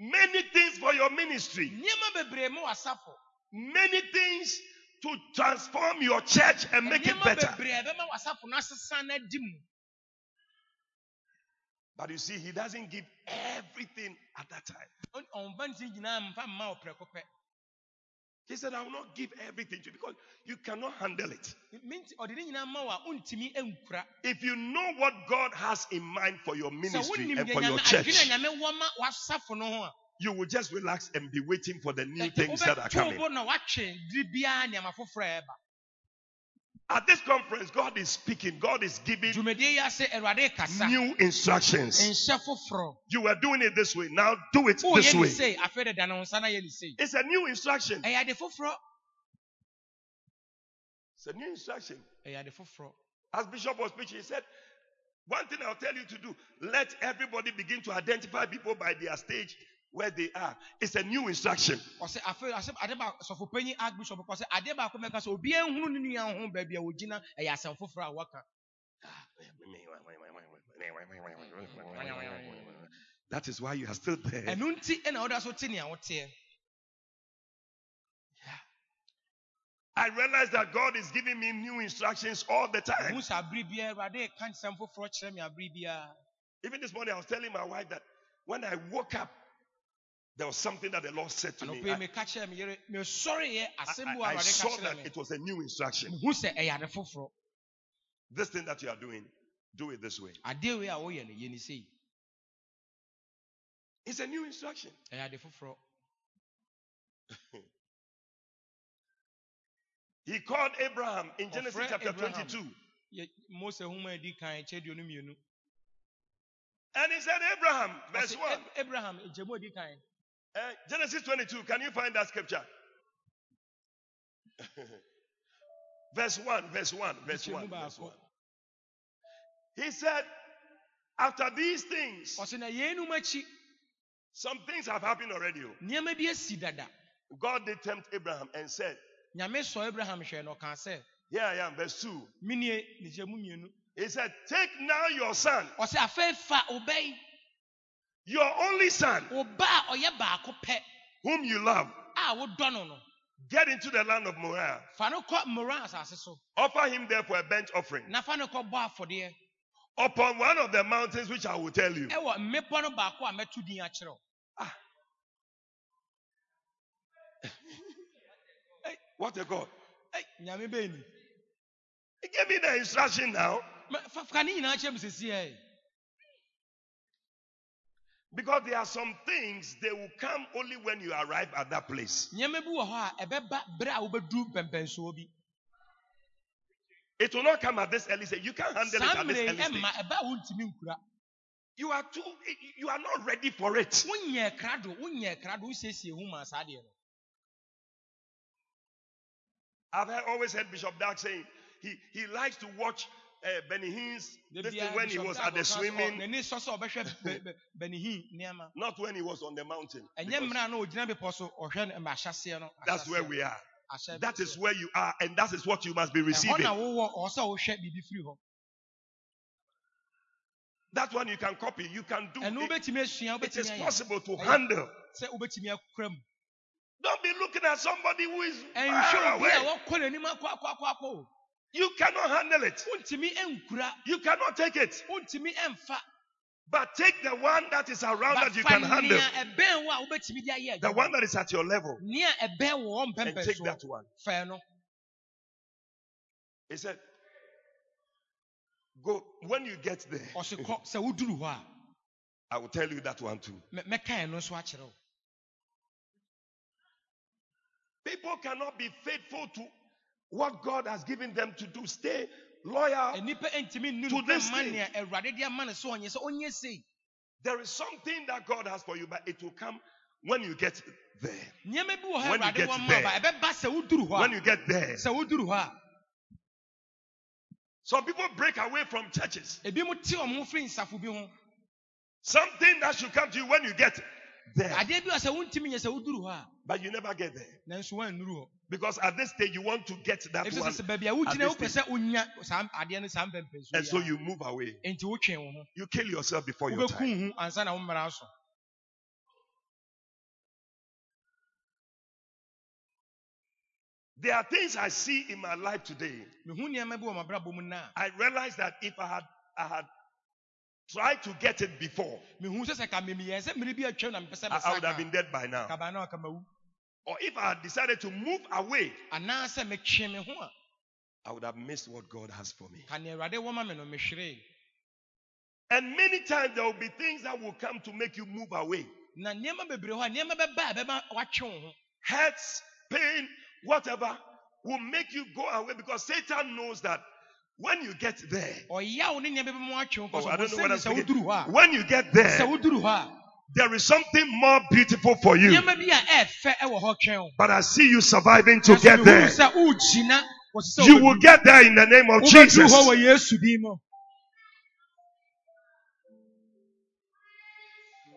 Many things for your ministry. nneɛma bebree ma wasafo Many things to transform your church and make it better. bebree a ɛbɛma wasafo no asesa no adi mu But you see, He doesn't give everything at that time. Ɔn- ɔmfa nti nyinaa mfa mma wo prɛko pɛ He said, I will not give everything to you because you cannot handle it. Menti- ɔde ne nyinaa ma wo a wontumi nkura If you know what God has in mind for your ministry and for your church, adwene a nyame wɔ ma wasafo no ho a you will just relax and be waiting for the new things that are coming. bo na woatwe diri biara nneɛma foforɔ a ɛba At this conference, God is speaking, God is giving dwumadie yi ase awurade kasa new instructions. You were doing it this way, now do it oh, this way. sei afei deda ne ho nsa na yɛ ne sei It's a new instruction. ɛyɛ ade foforɔ It's a new instruction. ɛyɛ ade foforɔ As Bishop was preaching, he said, One thing I'll tell you to do let everybody begin to identify people by their stage where they are. It's a new instruction. ɔsɛ afei ɔsɛ ade baako sɔfo panyin archbishop ɔsɛ ade baako mɛka sɛ obiara nhunu ne nua ho baabi a wogyina ɛyɛ asɛm foforɔ a wɔka That is why you are still there. ɛno nti ɛna woda so te nea woteɛ I realize that God is giving me new instructions all the time. ɛhu sɛ abere biara awurade ka nsɛm foforɔ kyerɛ me abere biara Even this morning, I was telling my wife that when I woke up, there was something that the Lord said to me. I, meka kyerɛ me yere mesɔreeɛ asɛm I- I saw that it was a new instruction. mehu sɛ ɛyɛ ade foforɔ This thing that you are doing, do it this way. adeɛ wei a woyɛ no yɛ ne sei It's a new instruction. ɛyɛ ade foforɔ He called Abraham in Genesis chapter Abraham. 22. Yɛ- mose homa a ɛdi kan kyɛdeɛ no mmienu And he said, Abraham, verse Ɔse, 1. Ab- abraham nkyɛmu a ɛdi kan Uh, Genesis 22. Can you find that scripture? verse 1, verse 1, verse 1, verse 1. He said, After these things, ɔsɛ na yeinom akyi some things have happened already. oh. nneɛma bi asi dada God did tempt Abraham and said, nyame sɔ abraham hwɛ no ɔkaa sɛ Here I am, verse 2. menie ne kyɛmu He said, Take now your son, your only son, whom you love, get into the land of Moriah. Offer him there for a burnt offering upon one of the mountains which I will tell you. Ah. what a God. He gave me the instruction now because there are some things they will come only when you arrive at that place. nneɛma bi wɔ hɔ a ɛbɛba bere a wobɛduru pɛmpɛnsoɔ bi It will not come at this early stage. You can't handle it at this early stage. ɛmma ɛba a wontumi nkura You are too. You are not ready for it. wonyɛ krado wonyɛ krado wosiesie ho ma saa deɛ no I've always heard Bishop Dag saying he, he likes to watch uh, Benny Hinn's Da this thing biara when he Bishop was Dag at the ɔka sɛ, ɔ, swimming, n'ani sɔ sɛ ɔbɛhwɛ Be- Be- benihin nneɛma not when he was on the mountain. ɛnyɛ Because mmerɛ a na ogyina bepɔ so ɔhwɛ no ma ahyɛseɛ no That's where ahyɛseɛ. we are. Ahyɛ That is aseɛ. where you are, and that is what you must be ɛhɔ receiving. na wowɔ ɔwɔ sɛ wohwɛ biribi firi hɔ That one you can copy. You can do. ɛno It, wobɛtumi asua it is wobɛtumi ayɛ possible to Ɛyɛ- handle. sɛ wobɛtumi akora mu Don't be looking at somebody who is ɛnhwɛ far obi a away. You cannot handle it. You cannot take it. But take the one that is around that you can handle. nea ɛbɛn wo a wobɛtumi de ayɛ The one that is at your level. nea ɛbɛn wɔ wɔn And take that one. He said, Go when you get there. ɔsi kɔ sɛ woduru hɔ a I will tell you that one too. mɛ- mɛka ɛno nso akyerɛ wo People cannot be faithful to what God has given them to do. Stay loyal. nnipa ntumi nnu To this ma day. nea awurade de ama no sɛ ɔnyɛ sɛ ɔnyɛ There is something that God has for you, but it will come when you get there. nneɛma bi wɔ hɔ When you get there. ba ɛbɛba sɛ woduru hɔ When you get there. sɛ woduru hɔ a Some people break away from churches. ebi mo te ɔmo ho firi nsafo bi ho Something that should come to you when you get there. adeɛ bi wɔ sɛ wontumi nyɛ sɛ woduru hɔ a But you never get there. nanso woannuru hɔ Because at this stage, you want to get that one. sɛ baabi a at wogyina this wopɛ sɛ wonya saa adeɛ no saa mpɛmpɛ And so you move away. enti wotwɛn wo ho You kill yourself before your time. wobɛku ho ansa na wo mmara so There are things I see in my life today. mehu nneɛma bi wɔ m'abrabɔ mu na I realize that if I had I had tried to get it before, mehu sɛ sɛ ka memeyɛ sɛ mmere bi atwam na mepɛ sɛ I, I would have been dead by now. kaba na ɔka mawu Or if I had decided to move away, anaasɛ metwe me ho a I would have missed what God has for me. ka nea awurade wɔ ma me no mehweree And many times there will be things that will come to make you move away. na nneɛma bebree hɔ a nneɛma bɛba a bɛba watwe wo ho Hurts, pain, whatever will make you go away because Satan knows that when you get there, ɔyaw ne nneɛma bɛma watwe wo oh, I don't know what I'm sɛ saying. woduru hɔ a When you get there, woduru hɔ a there is something more beautiful for you. nneɛma bi a ɛɛfɛ ɛwɔ hɔ twɛn wo But I see you surviving to get there. sɛ wogyina wɔ sɛ You will get there in the name of Jesus. hɔ wɔ yesu din mu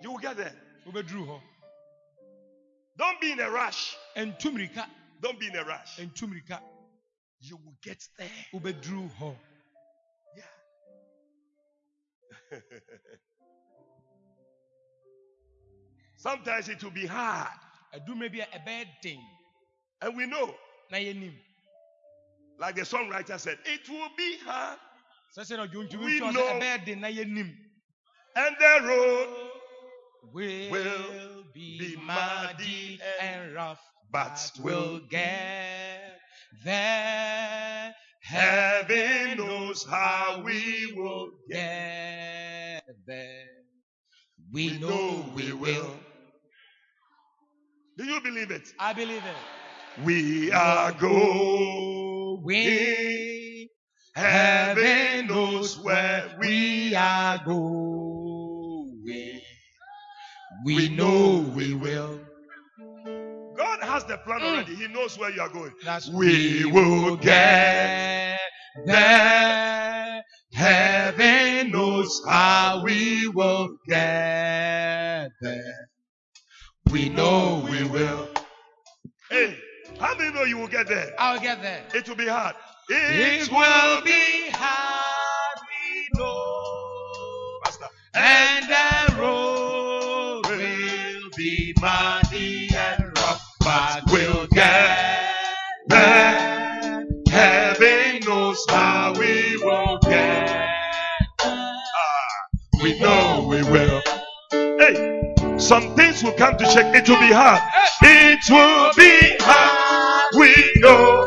You will get there. Don't be in a rush. Don't be in a rush. You will get there. wobɛduru Yeah. Sometimes it will be hard. I do maybe a bad thing. And we know, like the songwriter said, it will be hard. sɛ sɛ na dwontumi We know- ɛbɛyɛ na yɛnim And the road, will, Will be muddy and rough, but we'll get there. heaven knows how we will get there. We, We know, know we will. will. Do you believe it? I believe it. We are going. Heaven knows where we are going. We, know we will. Has the plan Mm. already. He knows where you are going. That's We will get there. Heaven knows how we will get there. We know we will. Hey, how many know you will get there? I'll get there. It will be hard. It will be hard, we know. And the road will be muddy We'll get there. Heaven knows how we will get there. Ah, we know we will. Hey, some things will come to check. It will be hard. It will be hard. We know.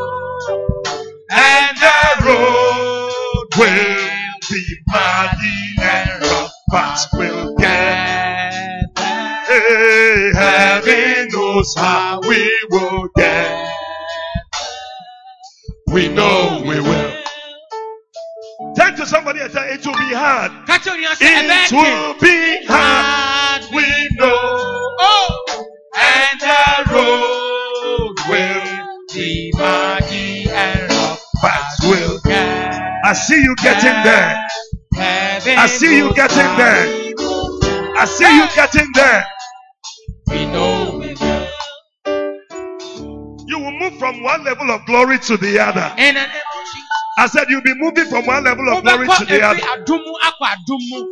And the road will be muddy and rough, but we'll get there. Hey, heaven knows how we will get. We know we will. Turn to somebody and say, It will be hard. Kakyɛ onua sɛ ɛbɛyɛ It will be hard. We know. Oh, And the road will be muddy and rough, but we'll get I see you getting there. I see you getting there. we will get. I see you getting there. We know from one level of glory to the other. In the name of Jesus. I said you'll be moving from one level of glory to the other.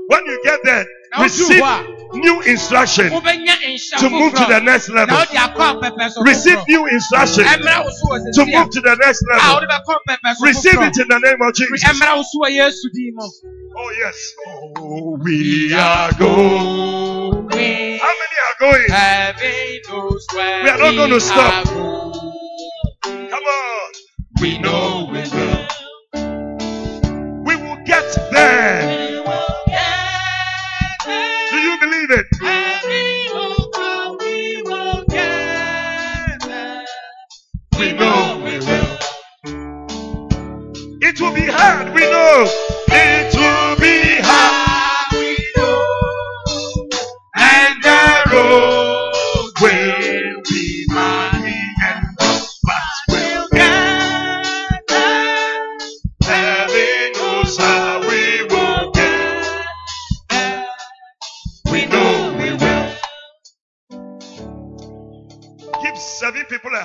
When you get there, receive new instruction to move to the next level. Receive new instruction to move to the next a level. Receive it in the name of Jesus. Oh, yes. Oh, we are going. How many are going? We are not going to stop. Come on. We know we will. We will get there. We will get there. Do you believe it? Every hope we will get there. We know we will. It will be hard. We know.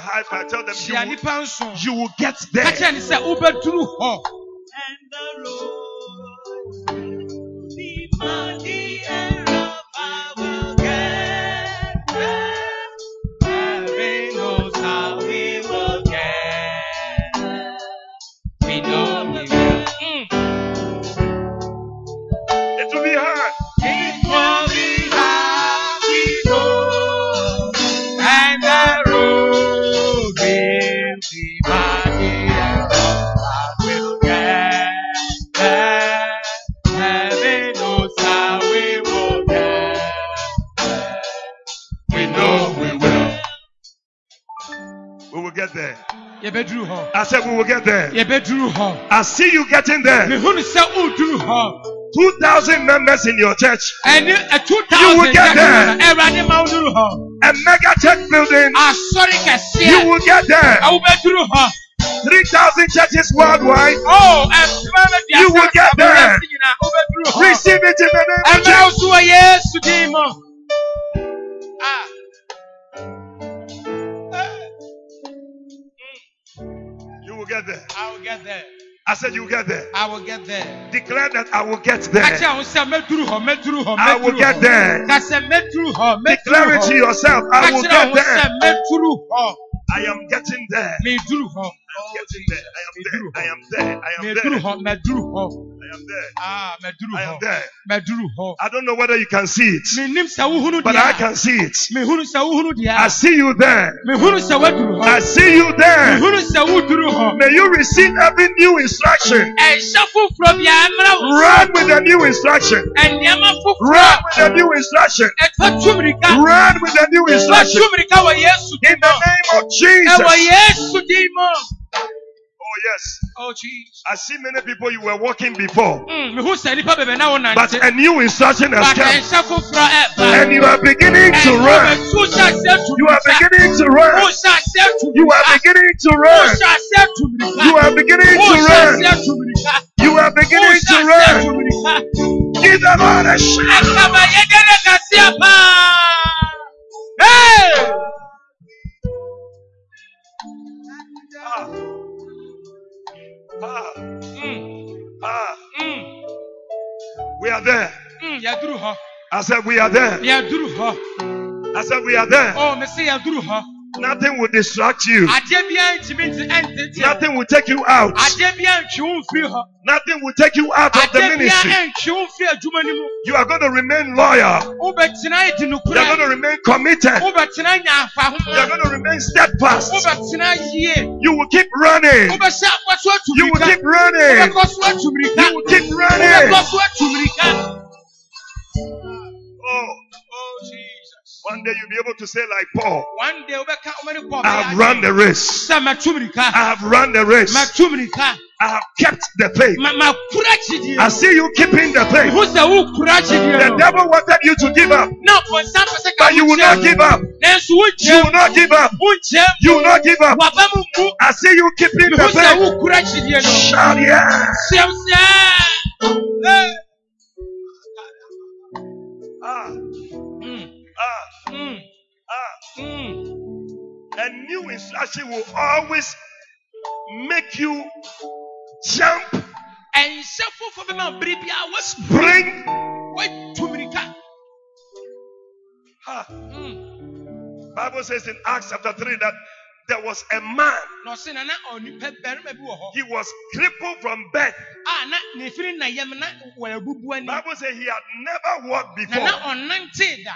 High five. Tell them you will, you will get there. Yɛbɛduru hɔ. I said we will get there. Yɛbɛduru hɔ. I see you getting there. Mehunu sɛ woduru hɔ. 2,000 members in your church. Ɛ- You 2000 will get there. A mega church building. You will get there. a wobɛduru hɔ. 3,000 churches worldwide. Oh, di You will get there. Receive it in the name of Jesus. Will get there. I will get there. I said you get there. I will get there. Declare that I will get there. I will get there. Declare it to yourself. I will get there. I am getting there. Mɛduru hɔ. I'm getting there. I am there. I am there. I am there. hɔ, mɛduru hɔ. I am there. Ah, I am there. I don't know whether you can see it, Menim sɛ wohunu but I can see it. Mehunu sɛ wohunu I see you there. Mehunu sɛ waduru I see you there. Mehunu sɛ woduru hɔ. May you receive every new instruction. ɛhyɛ foforɔ biara mmra wo Run with the new instruction. Eh, nneɛma foforɔ eh, Run with the new eh, instruction. Run with the new instruction. tumirika wɔ yesu In the name of Jesus. Yes. oh jesus. I see many people you were walking before, Mm, mehu sɛ nipa bɛbɛ na wo but nante a new instruction has but come. ɛhyɛ foforɔ ɛba And you are beginning to run. ɛtu hyɛ aseɛ You are tumirika beginning to wo run. hyɛ aseɛ You are tumirika beginning to wo run. hyɛ aseɛ tumirika You are beginning wo to hyɛ run. aseɛ tumirika You are wo beginning hyɛ to aseɛ run. tumirika. Give the Lord a shout. Akaba yɛdɛrɛ kaseɛ paa. Hey! Ah. Ah. Mm, Ah. mm, We are there. mm, yɛduru hɔ I said, We are there. yɛduru hɔ I said, We are there. oh mese yɛduru hɔ Nothing will distract you. adeɛ biara ntumi nti ɛntete wo. Nothing will take you out. adeɛ biara ntwi wo mfiri hɔ Nothing will take you out of the adeɛ ministry. biara ntwi wo mfiri adwuma no mu You are going to remain loyal. wobɛtena di You are going nokorɛ to remain committed. wobɛtena nya You are afahoma going to remain steadfast. wobɛtena yie You will keep running. wobɛhyɛ akɔ so You will atumirika keep running. wobɛkɔ so atumirika You will keep wobɛkɔ running. so atumirika Oh, Oh, Jesus. One day you'll be able to say like Paul, One day, Obeka, Omani Paul, I have run the race. Sa. I have run the race. I have kept the faith. Ma ma kura chidie. I see you keeping the faith. Who say who kura chidie? The devil wanted you to give up, Na for some person but you will not give up. You will not give up. You will not give up. Wa ba mu mu. I see you keeping the faith. who kura chidie no? Shout yeah. Mm. A new instruction will always make you jump, Ɛnhyɛ foforɔ bi ma bere bi a wɔs spring. wɔtumrika. Ah, Mm. Bible says in Acts chapter 3 that there was a man, Na ɔse na na onipa barima bi wɔ hɔ he was crippled from birth. a na n'efiri na yam na wɔabubu ani. Bible says he had never walked before, na ɔnante da.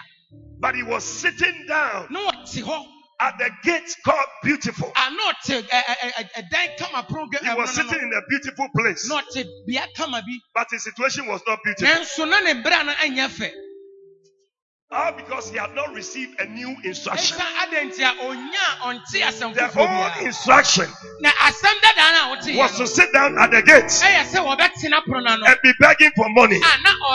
But he was sitting down Na ɔte hɔ at the gate called Beautiful. Ah, eh, eh, eh, a na ɔte ɛ- ɛ- ɛ- ɛ- ɛdan kama pono gɛ- He was sitting in a beautiful place, Na ɔte bea kama bi. but his situation was not beautiful. Nanso na ne bere no anyɛ fɛ. All because he had not received a new instruction. Ɛsa adanti a onya a ɔnte asɛm The old instruction Na asɛm dada no a wɔte was to sit down at the gate Ɛyɛ sɛ wɔbɛtena pono no ano. and be begging for money, A na ɔsrɛsrɛ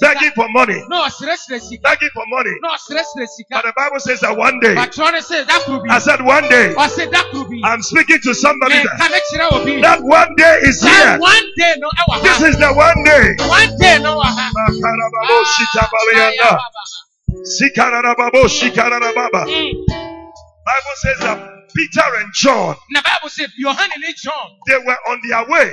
begging for money, Na ɔsrɛsrɛ sika. begging for money. But the Bible says that one day, Patron no sɛ da koro bi. I said one day, Ɔse da koro bi. I'm speaking to somebody that, Meka ne kyerɛ obi. that one day is here. one day no ɛwɔ This is the one day. One day no wɔ ha. Makarababo shitabalayanda. Sikarababo shikarababa. Mm. Bible says that Peter and John, Na Bible sɛ John they were on their way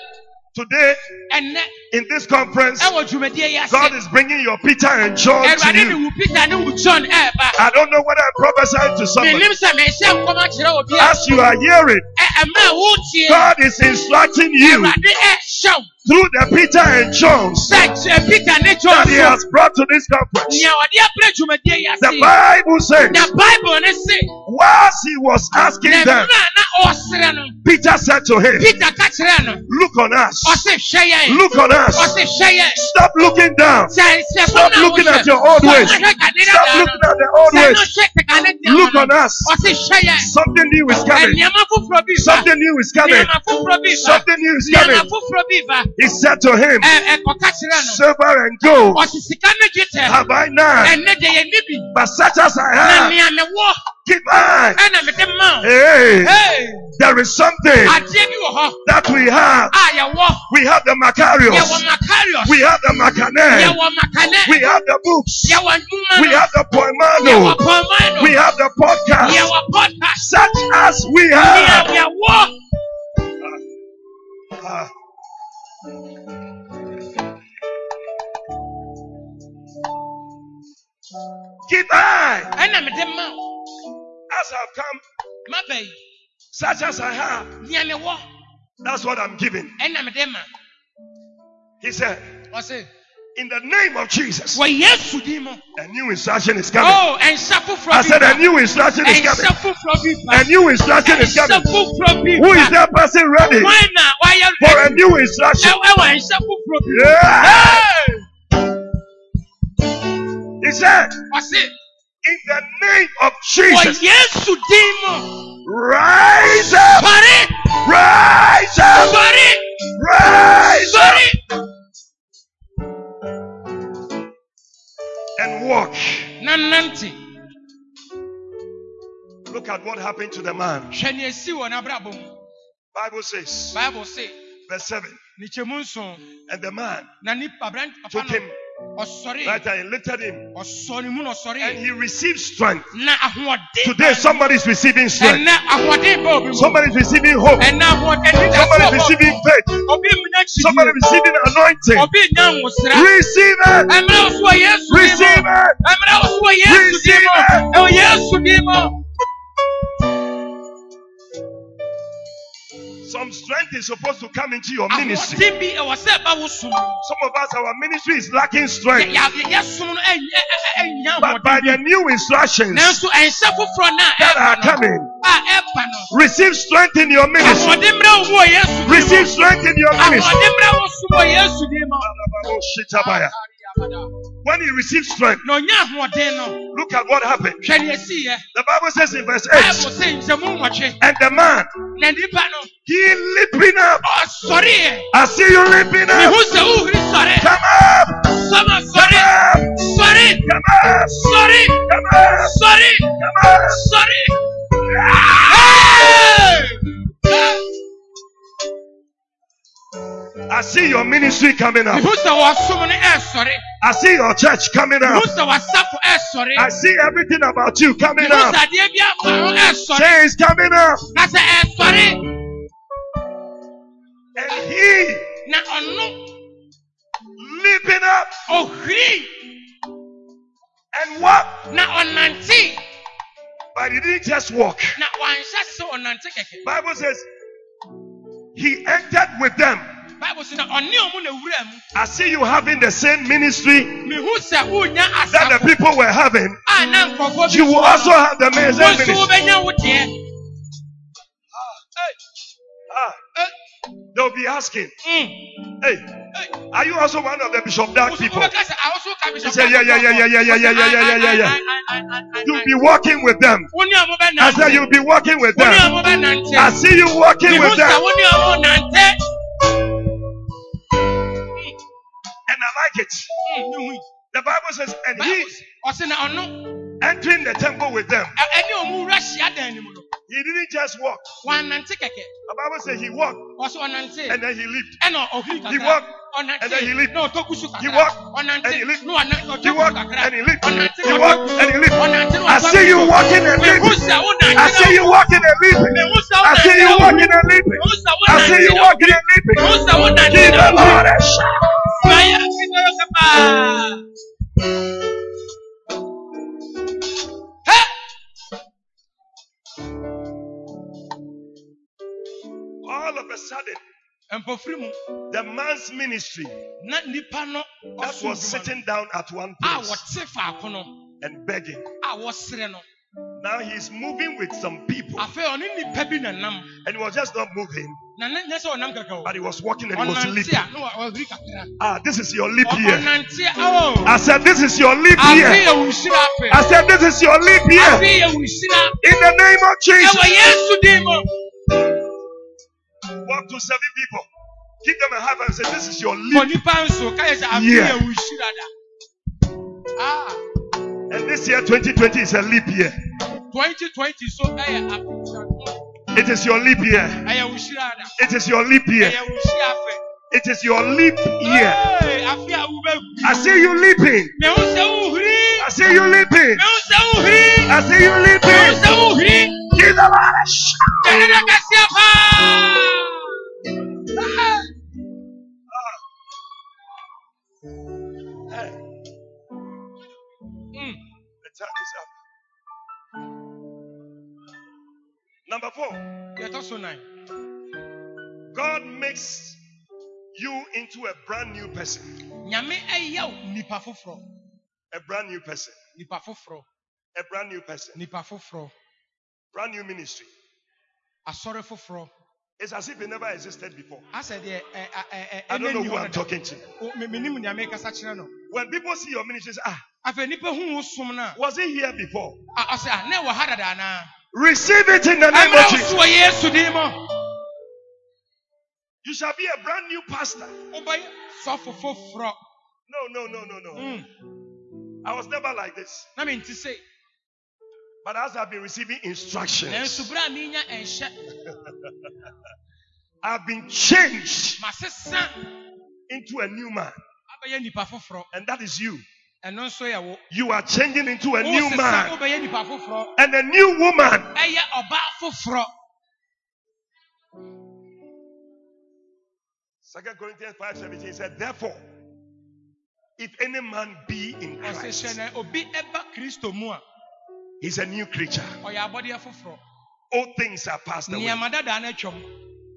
today in this conference, ɛwɔ dwumadie yi ase. God is bringing your Peter and John to you. wo Peter ne wo John eh, ɛɛba. I don't know whether I'm prophesying to somebody. Menim sɛ mehyɛ nkɔm akyerɛ obi a. As you are hearing, eh, eh, a wotie. God is instructing you Awurade ɛhyɛ wo. Through the Peter and John Sɛ kyerɛ Peter ne John that He so. has brought to this conference. Nea ɔde abrɛ dwumadie yi ase. The Bible says, Na Bible ne se. whilst he was asking Na them, mmerɛ a na ɔsrɛ no. Peter said to him, Peter ka kyerɛ no. Look on us. Ɔse hwɛ yɛn. Look on us. Ɔse hwɛ yɛn. Stop looking down. Sɛ sɛ Stop bɔn na looking wohwɛ. at your old Sɛ ways. ɔhwɛ kane Stop dada looking no. at the old Sɛ ways. ɔhwɛ kane dada Look no. on us. Ɔse hwɛ yɛn. Something new is coming. Nneɛma foforɔ bi ba. Something new is coming. Nneɛma foforɔ bi ba. Something new is Nneɛma coming. Foforɔ bi ba. He said to him, Ɛ ɛkɔka kyerɛ no. Silver and gold Ɔse sika ne dwetɛ. have I none, Ɛnɛ de yɛ nibi. but such as I Na have, nea mewɔ keep I. ɛna mede ma wo. Hey, Hey, there is something adeɛ bi wɔ hɔ that we have. a yɛwɔ. We have the Yɛwɔ Macarius. Macarius. We have the Macané. Yɛwɔ Macane. We have the books. Yɛwɔ Nwoma We no. have the Yɛwɔ Poemano. Pɔmano. We have the podcast. Yɛwɔ podcast. Such as we Nea have. yɛwɔ. Ah. Keep I Ɛna mede ma wo. as I've come, Maba yi. such as I have. Nea mewɔ. That's what I'm giving. Ɛna mede ma. He said, Ɔse. In the name of Jesus, Wɔ Yesu din mu. a new instruction is coming. Oh, ɛnhyɛ foforɔ bi I said, ba. A new instruction is Ɛnhyɛ coming. foforɔ bi ba. A new instruction is Ɛnhyɛ coming. foforɔ bi Who is ba. that person ready Wɔn na wɔayɛ for a ready. new instruction? Ɛwɔ ɛwɔ ɛnhyɛ foforɔ bi. Yeah. Hey! He said, Ɔse. In the name of Wɔ Jesus, Yesu din mu. rise up, Sɔre. rise up, Sɔre. rise up, walk. Na nante. Look at what happened to the man. Hwɛ nea esi wɔ n'abrabɔ mu. Bible says, Bible say. verse 7, ne kyɛmu nson and the man na ne aberante papa took no him Later he lifted him. And he received strength. Today somebody is receiving strength. Somebody is receiving hope. Somebody is receiving faith. Somebody is receiving anointing. Receive it. Receive it. Receive it. Receive it. Some strength is supposed to come into your ministry. Some of us, our ministry is lacking strength. But by the new instructions that are coming, receive strength in your ministry. Receive strength in your ministry. When he received strength, look at what happened. The Bible says in verse 8 And the man, he leaping up. I see you leaping up. Come up. Come up. Sorry. Come up. Sorry. Come up. Sorry. Come up. Sorry. Come up. Sorry. Come I see your ministry coming up. I see your church coming up. I see everything about you coming up. Change coming up. And he leaping up. And what? But he didn't just walk. Bible says he entered with them bible sɛ na ɔne ɔmo na wura mu I see you having the same ministry mehu sɛ wonya that the people were having. a na nkurɔfoɔ You will also have the same ministry. wobɛnya wo deɛ Ah, Eh, they'll be asking, mm, hey, eh. are you also one of the Bishop Dag people? wobɛka sɛ, "Ah, wo so ka Bishop He said, yeah, yeah, yeah, yeah, yeah, yeah, yeah, yeah, yeah, yeah, yeah. You'll be walking with them. wo ne ɔmo bɛnante. I said, you'll be walking with them. I see you walking with them. and I like it. Mm. The Bible says, and Bible. he entering the temple with them. He didn't just walk. The Bible says he walked. And then he leaped. He walked. And then he leaped. He walked. And he leaped. He walked. And he leaped. He walked. And he leaped. I see you walking and leaping. I see you walking and leaping. I see you walking and leaping. I see you walking and leaping. Give the Lord a shout. All of a sudden, the man's ministry that was sitting down at one place and begging. Now he's moving with some people. And he was just not moving. But he was walking and he was leaping. Ah, this is your leap year. I said, This is your leap year. I said, This is your leap year. In the name of Jesus. Walk to seven people. Give them a high five and say, This is your leap year. This year, 2020, is a leap year. 2020 so It is your leap year. It is your leap year. It is your leap year. I see you leaping. I see you leaping. I see you leaping. Give the Lord a shout. Number four. Yeah, nine. God makes you into a brand new person. A brand new person. A brand new person. Brand new ministry. It's as if it never existed before. I said, yeah, I don't know who I'm talking to. When people see your ministry, ah, was it here before? Receive it in the name of Jesus. You shall be a brand new pastor. No, no, no, no, no. Mm. I was never like this. I mean to say. But as I've been receiving instructions, I've been changed into a new man. And that is you. You are changing into a new man and a new woman. Second Corinthians 5 17 said, Therefore, if any man be in Christ, he's a new creature. All things are passed away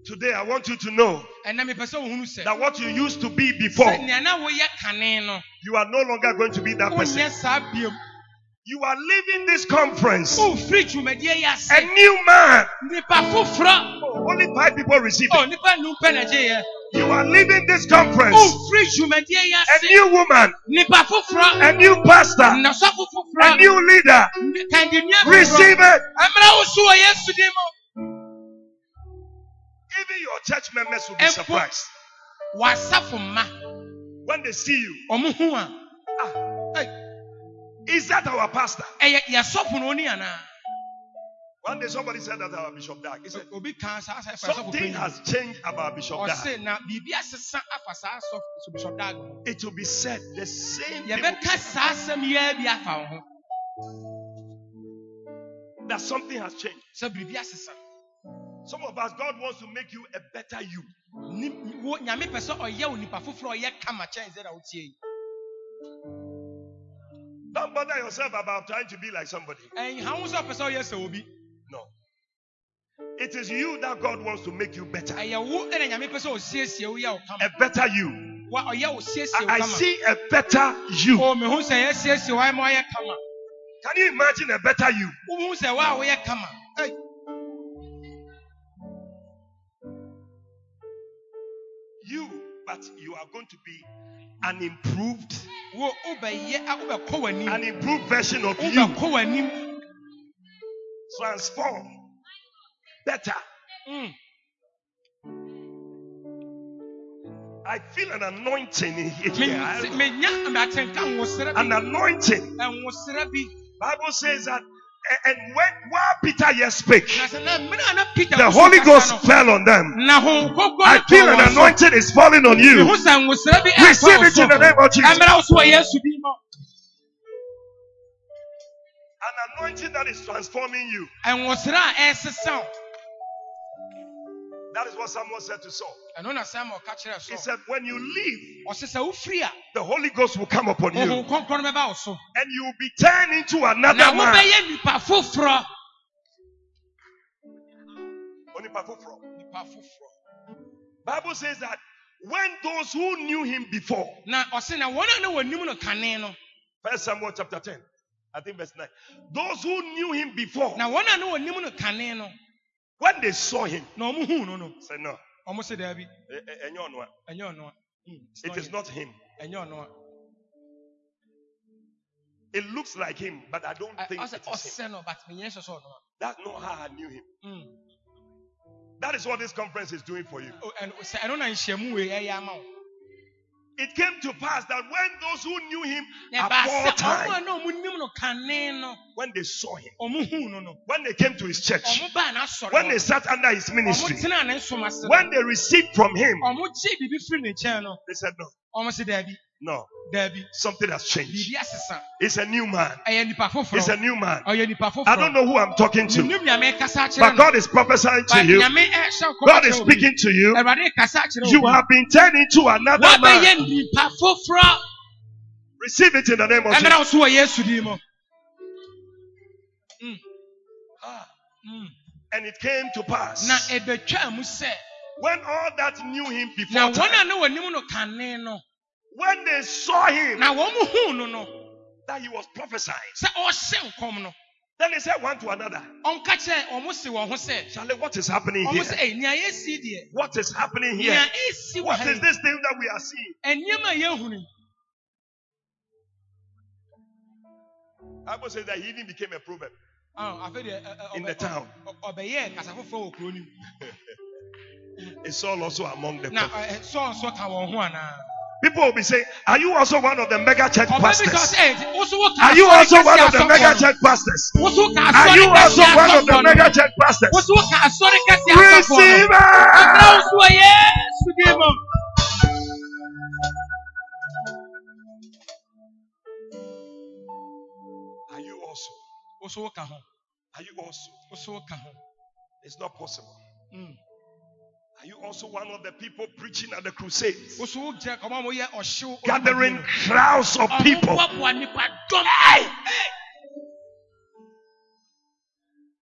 nneɛma dadaa no atwam Today, I want you to know ɛnɛ mepɛ sɛ ohunu sɛ that what you used to be before, sɛ nea na woyɛ kane no you are no longer going to be that person. wonyɛ saa biom You are leaving this conference. Wofiri dwumadie yi ase a new man. nipa foforɔ Oh, only five people receive o it. nipa num pɛ na gyeeɛ You are leaving this conference. Wofiri dwumadie yi a ase new woman, nipa foforɔ a new pastor, nnɔsɔfo a foforɔ new leader. kandinua foforɔ Receive it. Even your church members will be surprised when they see you. ɔmo hu a ah, Is that our pastor? ɛyɛ yɛsɔfo no oni One day somebody said that our Bishop Dag. He said, obi kan saa sɛ ɛfa Something has changed about Bishop Dag. ɔse na biribi asesa afa saa sɔfo bishop dag It will be said the same thing yɛbɛka saa asɛm yɛ bi afa ho that something has changed. Sɛ biribi asesa Some of us, God wants to make you a better you. Ni- wo- nyame pɛ sɛ ɔyɛ wo nipa foforɔ a ɔyɛ kama kyɛn sɛ na wotie yi Don't bother yourself about trying to be like somebody. ɛnha ho sɛ ɔpɛ sɛ ɔyɛ sɛ obi No. It is you that God wants to make you better. ɛyɛ wo ɛna nyame pɛ sɛ ɔsiesie wo yɛ wo A better you. wa ɔyɛ wo siesie wo I, I see a better you. Oh, o mehu sɛ yɛsiesie wo ama ɔyɛ kama Can you imagine a better you? wohu sɛ wo a woyɛ kama Ei, You, you are going to be an improved, wo wobɛyɛ a wobɛkɔ w'anim an improved version of you. Transform. Better. Mm. I feel an anointing in here. Me- I se- don't know. menya matenka nwosere An anointing. Bible says that, and when while Peter yet spake, na sɛ na mmere a na peter the woso Holy kasa Ghost no, fell on them. na honhom kronkron I no feel tɔɔ an wɔn so. anointing is falling on mehu you. sɛ nwosere bi ɛɛfa Receive wo it so in the name of Jesus. ɛmmerɛ wo so wɔ yesu din mu An anointing that is transforming you. That is what Samuel said to Saul. ɛno na samuel ka kyerɛɛ He said, When you leave, ɔse sɛ wofiri a the Holy Ghost will come upon you, honhom kronkron no bɛba wo so and you will be turned into another man. wobɛyɛ nipa foforɔ oh, Onipa fufuro. nipa foforɔ Bible says that when those who knew him before, na ɔse na wɔn a na wɔnim no kane no First Samuel chapter 10, I think verse 9. Those who knew him before, when they saw him, na ɔmo huu no no said, No, ɔmo se daabi eh, eh, ɛnyɛ ɔno a. ɛnyɛ ɔno a Mm, it's it is not him. ɛnyɛ ɔno a It looks like him, but I don't Ɛ- think it is him. but menyɛ sɛ sɛ ɔno a That's not how I knew him. Mm. That is what this conference is doing for you. O- ɛno- sɛ ɛno na It came to pass that when those who knew him eh, na ɛbaa sɛ ɔmo a aforetime, na ɔmo nim no kane no when they saw him, ɔmo huu no no. when they came to his church, ɔmo baa n'asɔre when they sat under his ministry, tenaa ne nsom ase no. when they received from him, ɔmo gye biribi firi ne nkyɛn no. they said, No, ɔmo se daabi no, something has changed. It's a new man. It's a new man. I don't know who I'm talking to, menim nyame kasa but God is prophesying to you. nkɔm God is akyerɛ wo bi. speaking to you. awurade kasa akyerɛ You have been turned into another man. wabɛyɛ nipa foforɔ Receive it in the name of Jesus. wo so wɔ yesu din mu Mm, Ah, mm. And it came to pass na ɛbɛtwaa mu sɛ when all that knew him before, time, a na wɔnim no kane no when they saw him, na wɔn mo huu no no that he was prophesying, sɛ ɔhyɛ nkɔm then they said one to another, ɔnka kyerɛ ɔmo se wɔn ho sɛ Charlie, what is happening here? ɛy nea yɛsi deɛ What is happening here? nea esi wɔ What ha is this thing that we are seeing? ɛnneɛma a yɛhunu yi, Bible says that he even became a proverb in the town. ɔ- ɔbɛyɛɛ kasa foforɔ wɔ kuro It's all also among the prophets. Ɛ, sɔɔ nso ka wɔn ho anaa People will be saying, Are you also one of the mega church ɔbɛ bi ka pastors? sɛ ɛti woso wo ka Are you asɔre also kɛseɛ one of the asɔfoɔ mega no. church pastors? woso ka Are asɔre you also kɛseɛ one of the asɔfoɔ mega no church pastors? woso ka asɔre kɛseɛ asɔfoɔ Receive no ɛmɛ it! woso wɔ yesu din mu Are you also? woso wo ka ho Are you also? woso wo ka ho It's not possible. Mm. Are you also one of the people preaching at the crusades? Woso wo gyina ɔmo a wɔyɛ ɔhyew. Gathering crowds of people. nipadɔm.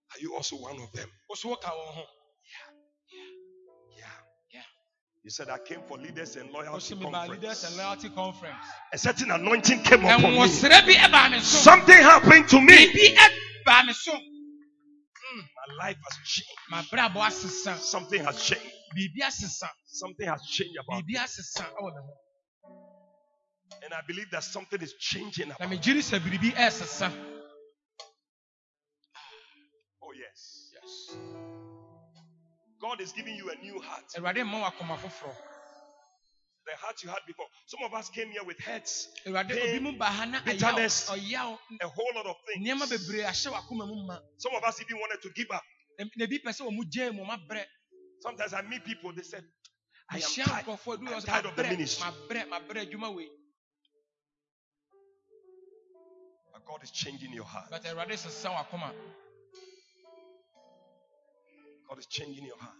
Are you also one of them? Woso wo ka wɔn ho. Yeah. Yeah. You said I came for leaders and loyalty ba leaders and conference. loyalty conference. A certain anointing came upon me. Ɛnwosere bi ɛbaa mi so. Something happened to me. Biribi ɛbaa mi so. My life has changed. Something has changed. Something has changed about it. And I believe that something is changing about it. Oh, yes. Yes. God is giving you a new heart. The heart you had before. Some of us came here with hurts, pain, bitterness, a whole lot of things. Some of us even wanted to give up. Sometimes I meet people, they said, I am tired, I'm tired of the ministry. But God is changing your heart. God is changing your heart.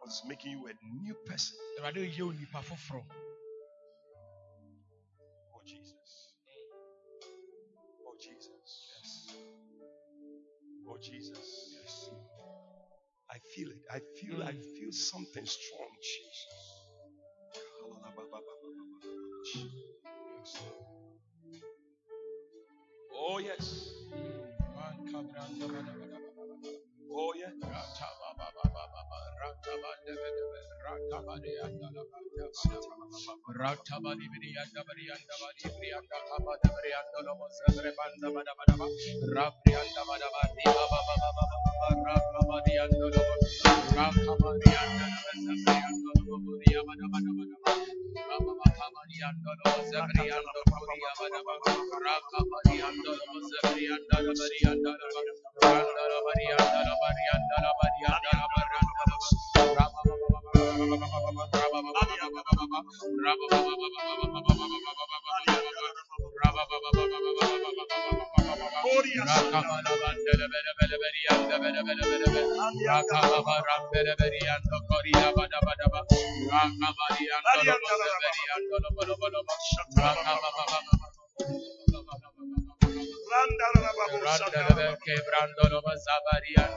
God is making you a new person. Oh, Jesus. Oh, Jesus. Yes. Oh, Jesus. Yes. I feel it. I feel, I mm. feel something strong. Jesus. Oh, yes. Oh, Rakabari Quebrando lo vas a variando.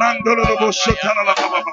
Mandolo lo bosho tana la baba baba.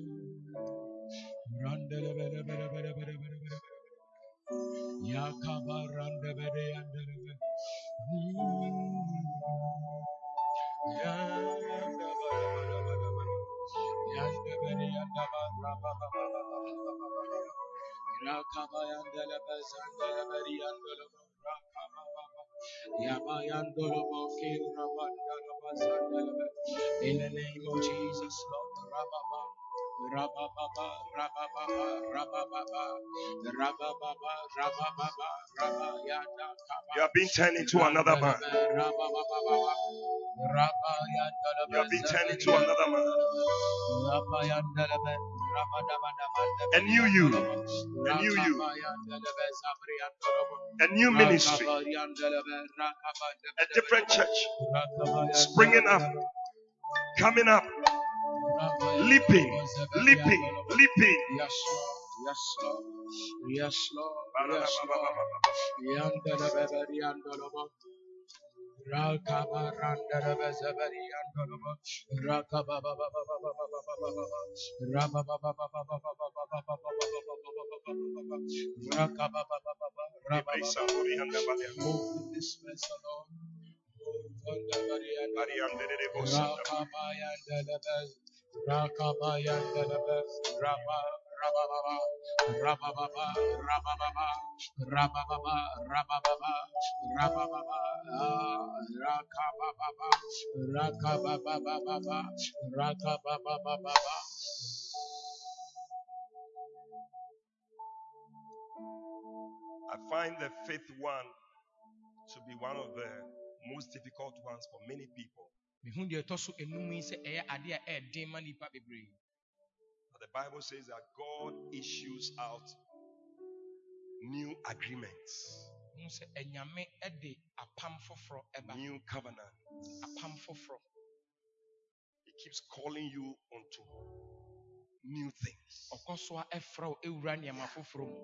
Ya kabaranda bere yandere hmm. Ya yanda bara bara bara bara Yanda bere yanda bara bara bara bara bara Ya kabayandele bezandele bere yandele bara bara in the name of Jesus, Lord, Rabababa, rabababa, rabababa, rabababa, rabababa, rabayada. You have been turned into another man. Rabababa, rabayada You have been turned into another man. rabayada A new you. A new you. rakabayada lebe, sabriyada lebe, A new ministry. rakabayada lebe, rakabada A different church. Springing up. Coming up leaping, leaping, leaping. Yes, Yes, Lord. Yes, Lord. Yes, Lord. Rakabayandalaba, I find the fifth one to be one of the most difficult ones for many people mehu deɛ ɛtɔ so enum yi sɛ ɛyɛ adeɛ a ɛɛden ma nipa bebree the Bible says that God issues out new agreements, hu sɛ ɛnyame ɛde apam foforɔ ɛba new covenant. apam foforɔ He keeps calling you onto new things. ɔkɔ so a ɛfrɛ wo ewura nneɛma foforɔ mu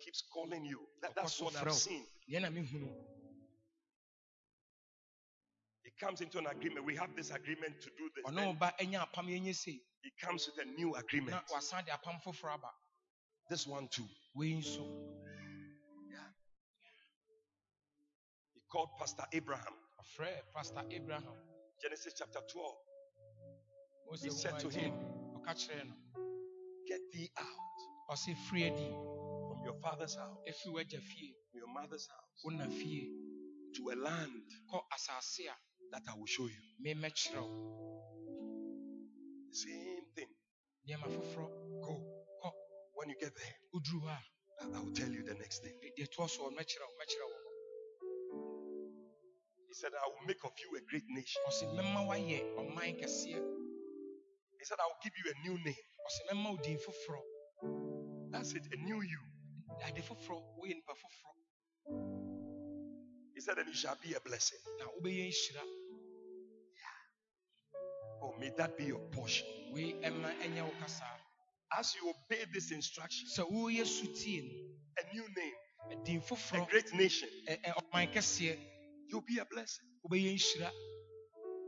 Keeps calling you. That- that's what I've seen. deɛ na mehunu It comes into an agreement. We have this agreement to do this. Then he comes with a new agreement. This one too. Yeah. He called Pastor Abraham. Pastor Abraham. Genesis chapter 12. He said to him, Get thee out from your father's house, from your mother's house, to a land that I will show you. Same thing. Go. kɔ When you get there, woduru hɔ a I will tell you the next thing. de- deɛ toɔ so mɛkyerɛ wo mɛkyerɛ wo He said, I will make of you a great nation. ɔse mɛma woayɛ ɔman kɛseɛ He said, I will give you a new name. ɔse mɛma wo din foforɔ That's it, a new you. ade foforɔ woyɛ nipa foforɔ He said, and you shall be a blessing. Oh, may that be your portion. As you obey this instruction, a new name, a great nation, you'll be a blessing.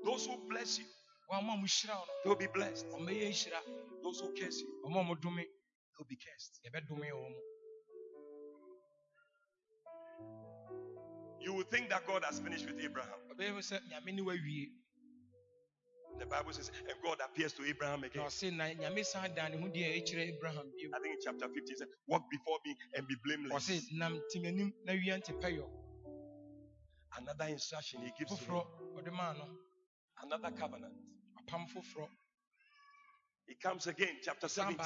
Those who bless you, they'll be blessed. Those who curse you, they'll be cursed. You will think that God has finished with Abraham. The Bible says, and God appears to Abraham again. I think in chapter 15 it says, Walk before me and be blameless. Another instruction he gives to him. Another covenant. He comes again, chapter 17.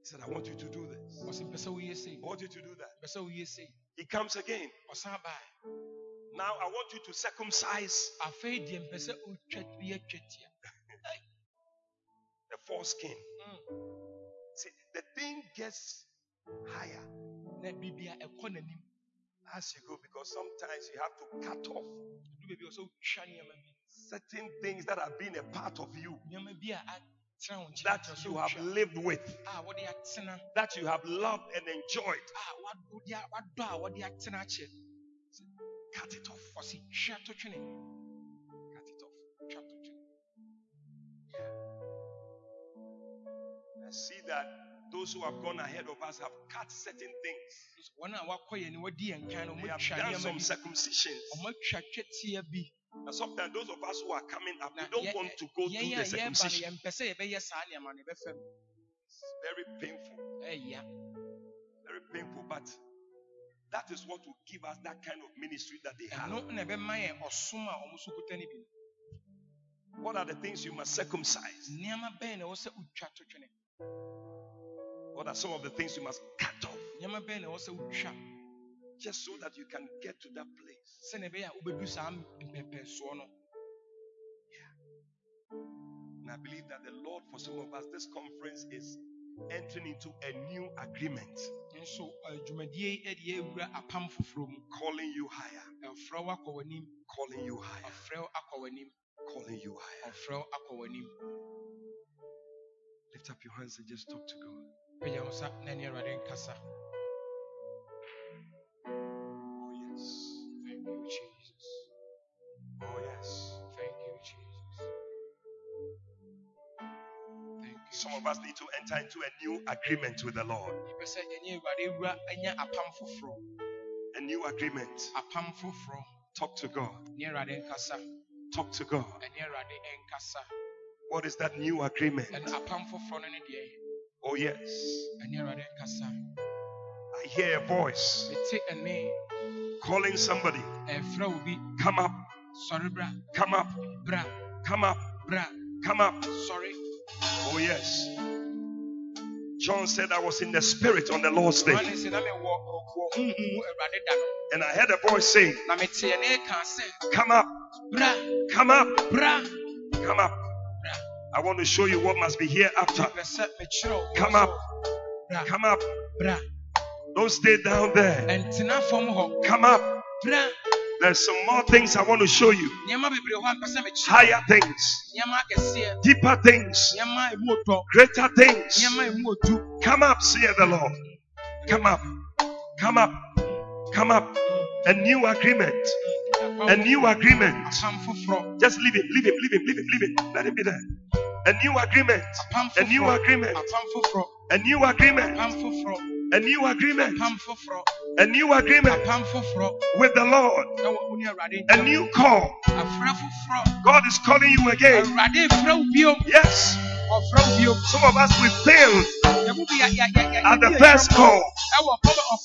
He said, I want you to do this. I want you to do that. He comes again. Now I want you to circumcise the foreskin. Mm. See, the thing gets higher as you go because sometimes you have to cut off certain things that have been a part of you that you have lived with, that you have loved and enjoyed. Cut it off. For see, share to Cut it off. Share to Yeah. I see that those who have gone ahead of us have cut certain things. They have done some circumcisions. And sometimes those of us who are coming up, we don't want to go through the circumcision. It's very painful. Very painful, but that is what will give us that kind of ministry that they have. ɛno na ɛbɛma yɛn ɔsom a ɔmo so kuta no bi no What are the things you must circumcise? nneɛma bɛn na ɛwɔ sɛ wotwa to twene What are some of the things you must cut off? nneɛma bɛn na ɛwɔ sɛ wotwa Just so that you can get to that place. sɛnea ɛbɛyɛ a wobɛdu saa mpɛpɛsoɔ no And I believe that the Lord, for some of us, this conference is entering into a new agreement, nso eh, dwumadie yi de yɛawura apam calling you higher, calling you higher, calling you higher. Lift up your hands and just talk to God. Of us need to enter into a new agreement with the Lord. yɛpɛ sɛ ɛne awurade awura anya apam foforɔ A new agreement. Talk to God. ne awurade nkasa Talk to God. ɛne awurade nkasa What is that new agreement? ɛno apam foforɔ no ne deɛ Oh, yes. ɛne awurade nkasa I hear a voice calling somebody. Come up, sɔre bra come up, bra come up, bra come up. sɔre Oh, yes. John said, I was in the spirit on the Lord's day. ɔne sɛ na mewɔ wɔ honhum mu awurade da no And I heard a voice saying, na mete ɛne ka sɛ Come up, come up, come up. I want to show you what must be hereafter. pɛ sɛ mekyerɛ wo Come up. Come up. Don't stay down there. ɛntena fam hɔ Come up. There's some more things I want to show you. nneɛma bebree hɔ a mpɛ sɛ mekyerɛ Higher things, deeper things, nneɛma emu ɔtɔ greater things. nneɛma emu otu Come up, saith the Lord. Come up. Come up. Come up. A new agreement. A new agreement. Just leave him, leave him, leave him, leave him, leave him. Let him be there. A new agreement. A new agreement. A new agreement. A new agreement. A new agreement with the Lord. ɛwɔ wo ne awurade A new call. God is calling you again. awurade frɛ wo biom Yes. Some of us we failed at the first call,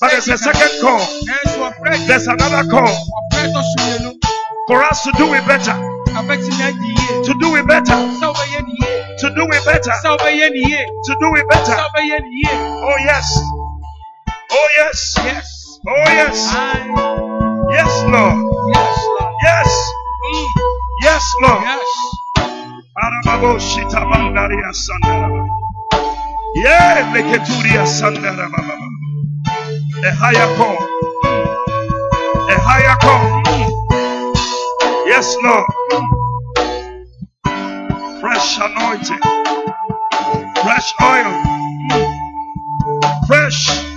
but there's a second call. There's another call ɔfrɛ tɔ so mmienu for us to do it better. abɛtumi adi yie To do it better. sɛ wobɛyɛ ne yie To do it better. sɛ wobɛyɛ ne yie To do it better. wobɛyɛ ne yie Oh yes. Oh yes. yes Oh yes. Yes, Lord. yes Lord Yes. Mm, Yes, Lord. yes. Yeah, leketuria sandaraba. A higher call. A higher call. Yes, Lord. Fresh anointing. Fresh oil. Fresh.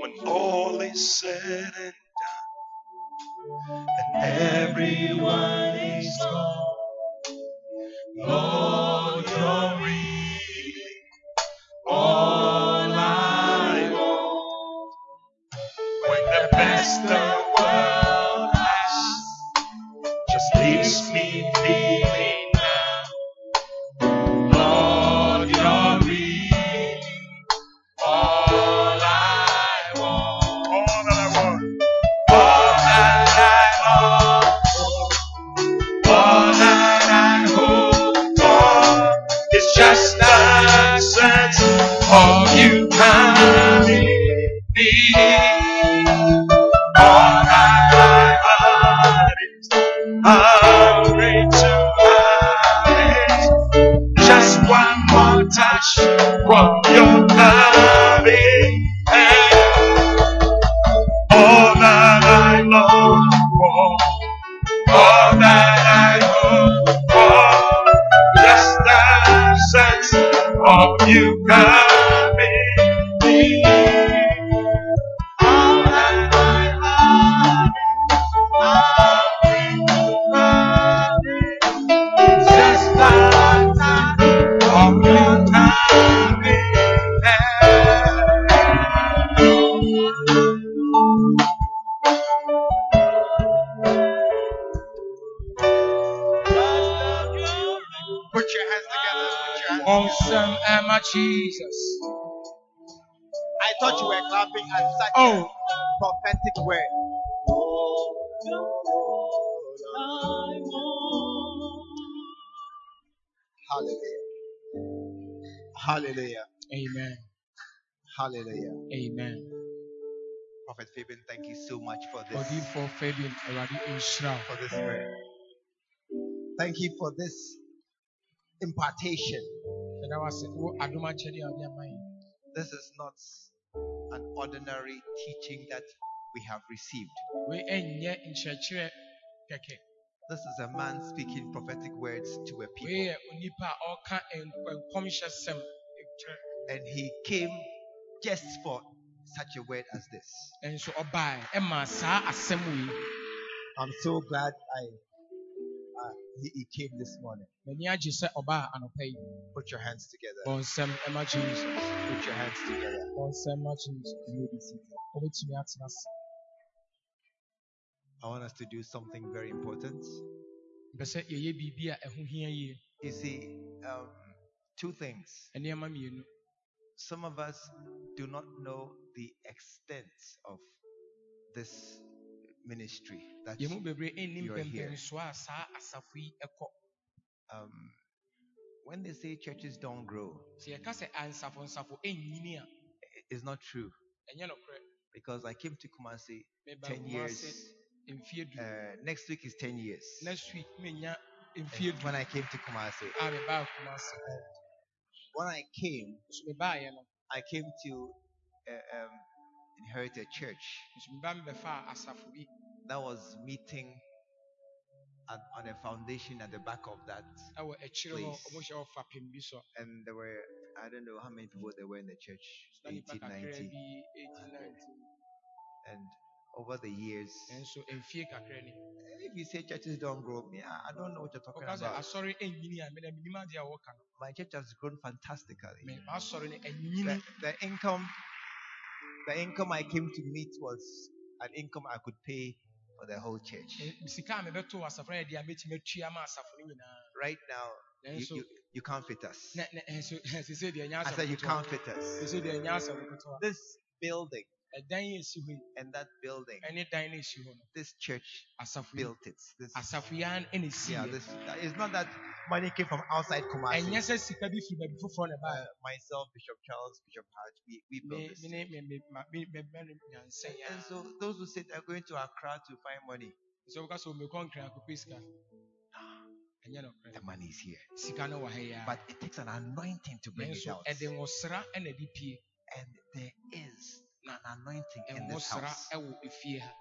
When all is said and done, and everyone is gone, Lord, you're all I want. When the best the just leaves me Hallelujah. Amen. Hallelujah. Amen. Prophet Fabian, thank you so much for this, Odiifo Fabian for this word. Thank you for this impartation. Yɛda wo ase wo adom akyɛdeɛ a wode ama yɛn. This is not an ordinary teaching that we have received. Wei ɛnyɛ nkyerɛkyerɛ kɛkɛ. This is a man speaking prophetic words to a people. Yɛ onipa a ɔreka nk- nkɔmhyɛsɛm kyerɛ And he came just for such a word as this. nso ɔbae ɛma saa asɛm wei I'm so glad I uh, he, he came this morning. m'ani agye sɛ ɔbaa anɔpa yi Put your hands together. Put your hands together. bɔ nsɛm ma jesus You may be seated. wobɛtumi atena ase I want us to do something very important. mpɛ sɛ yɛyɛ biribi a ɛho hia yie You see, um, two things. Some of us do not know the extent of this ministry that yɛn mu bebree nnim You are here. mpɛmpɛnsoɔ a saa asafo yi kɔ um, when they say churches don't grow, sɛ yɛka sɛ ansafo nsafo nyini a i- it's not true. Because I came to Kumasi 10 years. Uh, next week is 10 years. next week And when I came to Kumasi, a mebaa kumase when I came, nso mebaeɛ no. I came to uh, um, inherit a church. Nso meba mebɛfaa asafo bi. That was meeting at, on a foundation at the back of that, ɛwɔ akyire hɔ Please. ɔmo hyɛ wɔ fapem bi so. And there were I don't know how many people there were in the church, na nipa 80, kakra 90, bi 18 19 and over the years, nso mfie kakra ni if you say churches don't grow, me, I don't know what you're talking about. asɔre nyini a mena menim adeɛ a wɔka no My church has grown fantastically. Me- m'asɔre no The, income, the income I came to meet was an income I could pay for the whole church. Eh, sika a mebɛto wɔ asafo yɛ deɛ a mɛtumi atua ma asafo no nyinaa Right now, you, you, you can't fit us. na- na- ɛnso sɛ deɛ ɛnyɛ I said you can't fit us. Sɛ deɛ ɛnyɛ asafo ketewa. This building ɛdan a ɛsi hɔ yi and that building, ɛne dan no a ɛsi hɔ no this church built it. This, asafo yi ara ɛna ɛsi yeah, this. It's not that money came from outside Kumasi. ɛnyɛ sɛ sika bi firi baabi foforɔ na Uh, myself, Bishop Charles, Bishop Hart, we, we built this. yi And so those who say they're going to Accra to find money, sɛ woka sɛ omekɔ nkran akɔpɛ sika ɛnyɛ the money is here. sika no wɔ ha yi ara But it takes an anointing to bring it out. ɛde nwosra ɛna ɛde pie And there is an anointing in this house. ɛwɔ efie ha.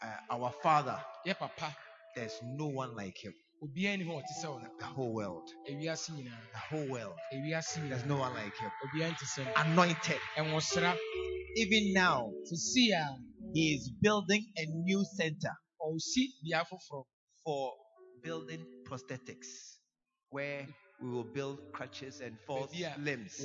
Uh, our Father, yɛ papa. There's no one like him. obiara ni hɔ a ɔte sɛ ɔno. The whole world, the whole world, there's no one like him. obiara nte sɛ no. Anointed. Even now, he is building a new center ɔsi bea foforɔ. for building prosthetics, where we will build crutches and false limbs.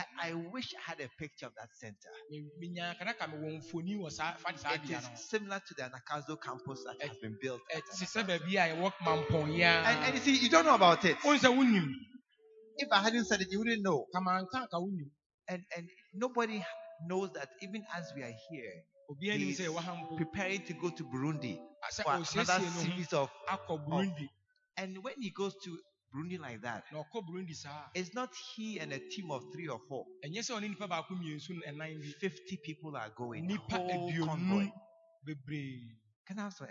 Wɔn a wɔnni nan no yɛbɛhwɛ wɔn na yɛahyɛ wɔn I, I mm. wish I had a picture of that center. Me- menya kanaka me wɔ mfoni wɔ saa fa saa It is similar to the Anagkazo campus that has been built. at ɛte sɛ Anagkazo. baabi a yɛwɔ And, and you see, you don't know about it. wɔn sɛ wonim If I hadn't said it, you wouldn't know. kamanka ka wonim And and nobody knows that even as we are here, He's sɛ yɛwɔ ha mpo preparing to go to Burundi for another series of. burundi And when he goes to Burundi like that, na ɔkɔ burundi saa it's not he and a team of three or four. ɛnyɛ sɛ ɔne nipa baako mmiɛnsu ne ɛnan 50 people are going. nipa Whole convoy. Can I have some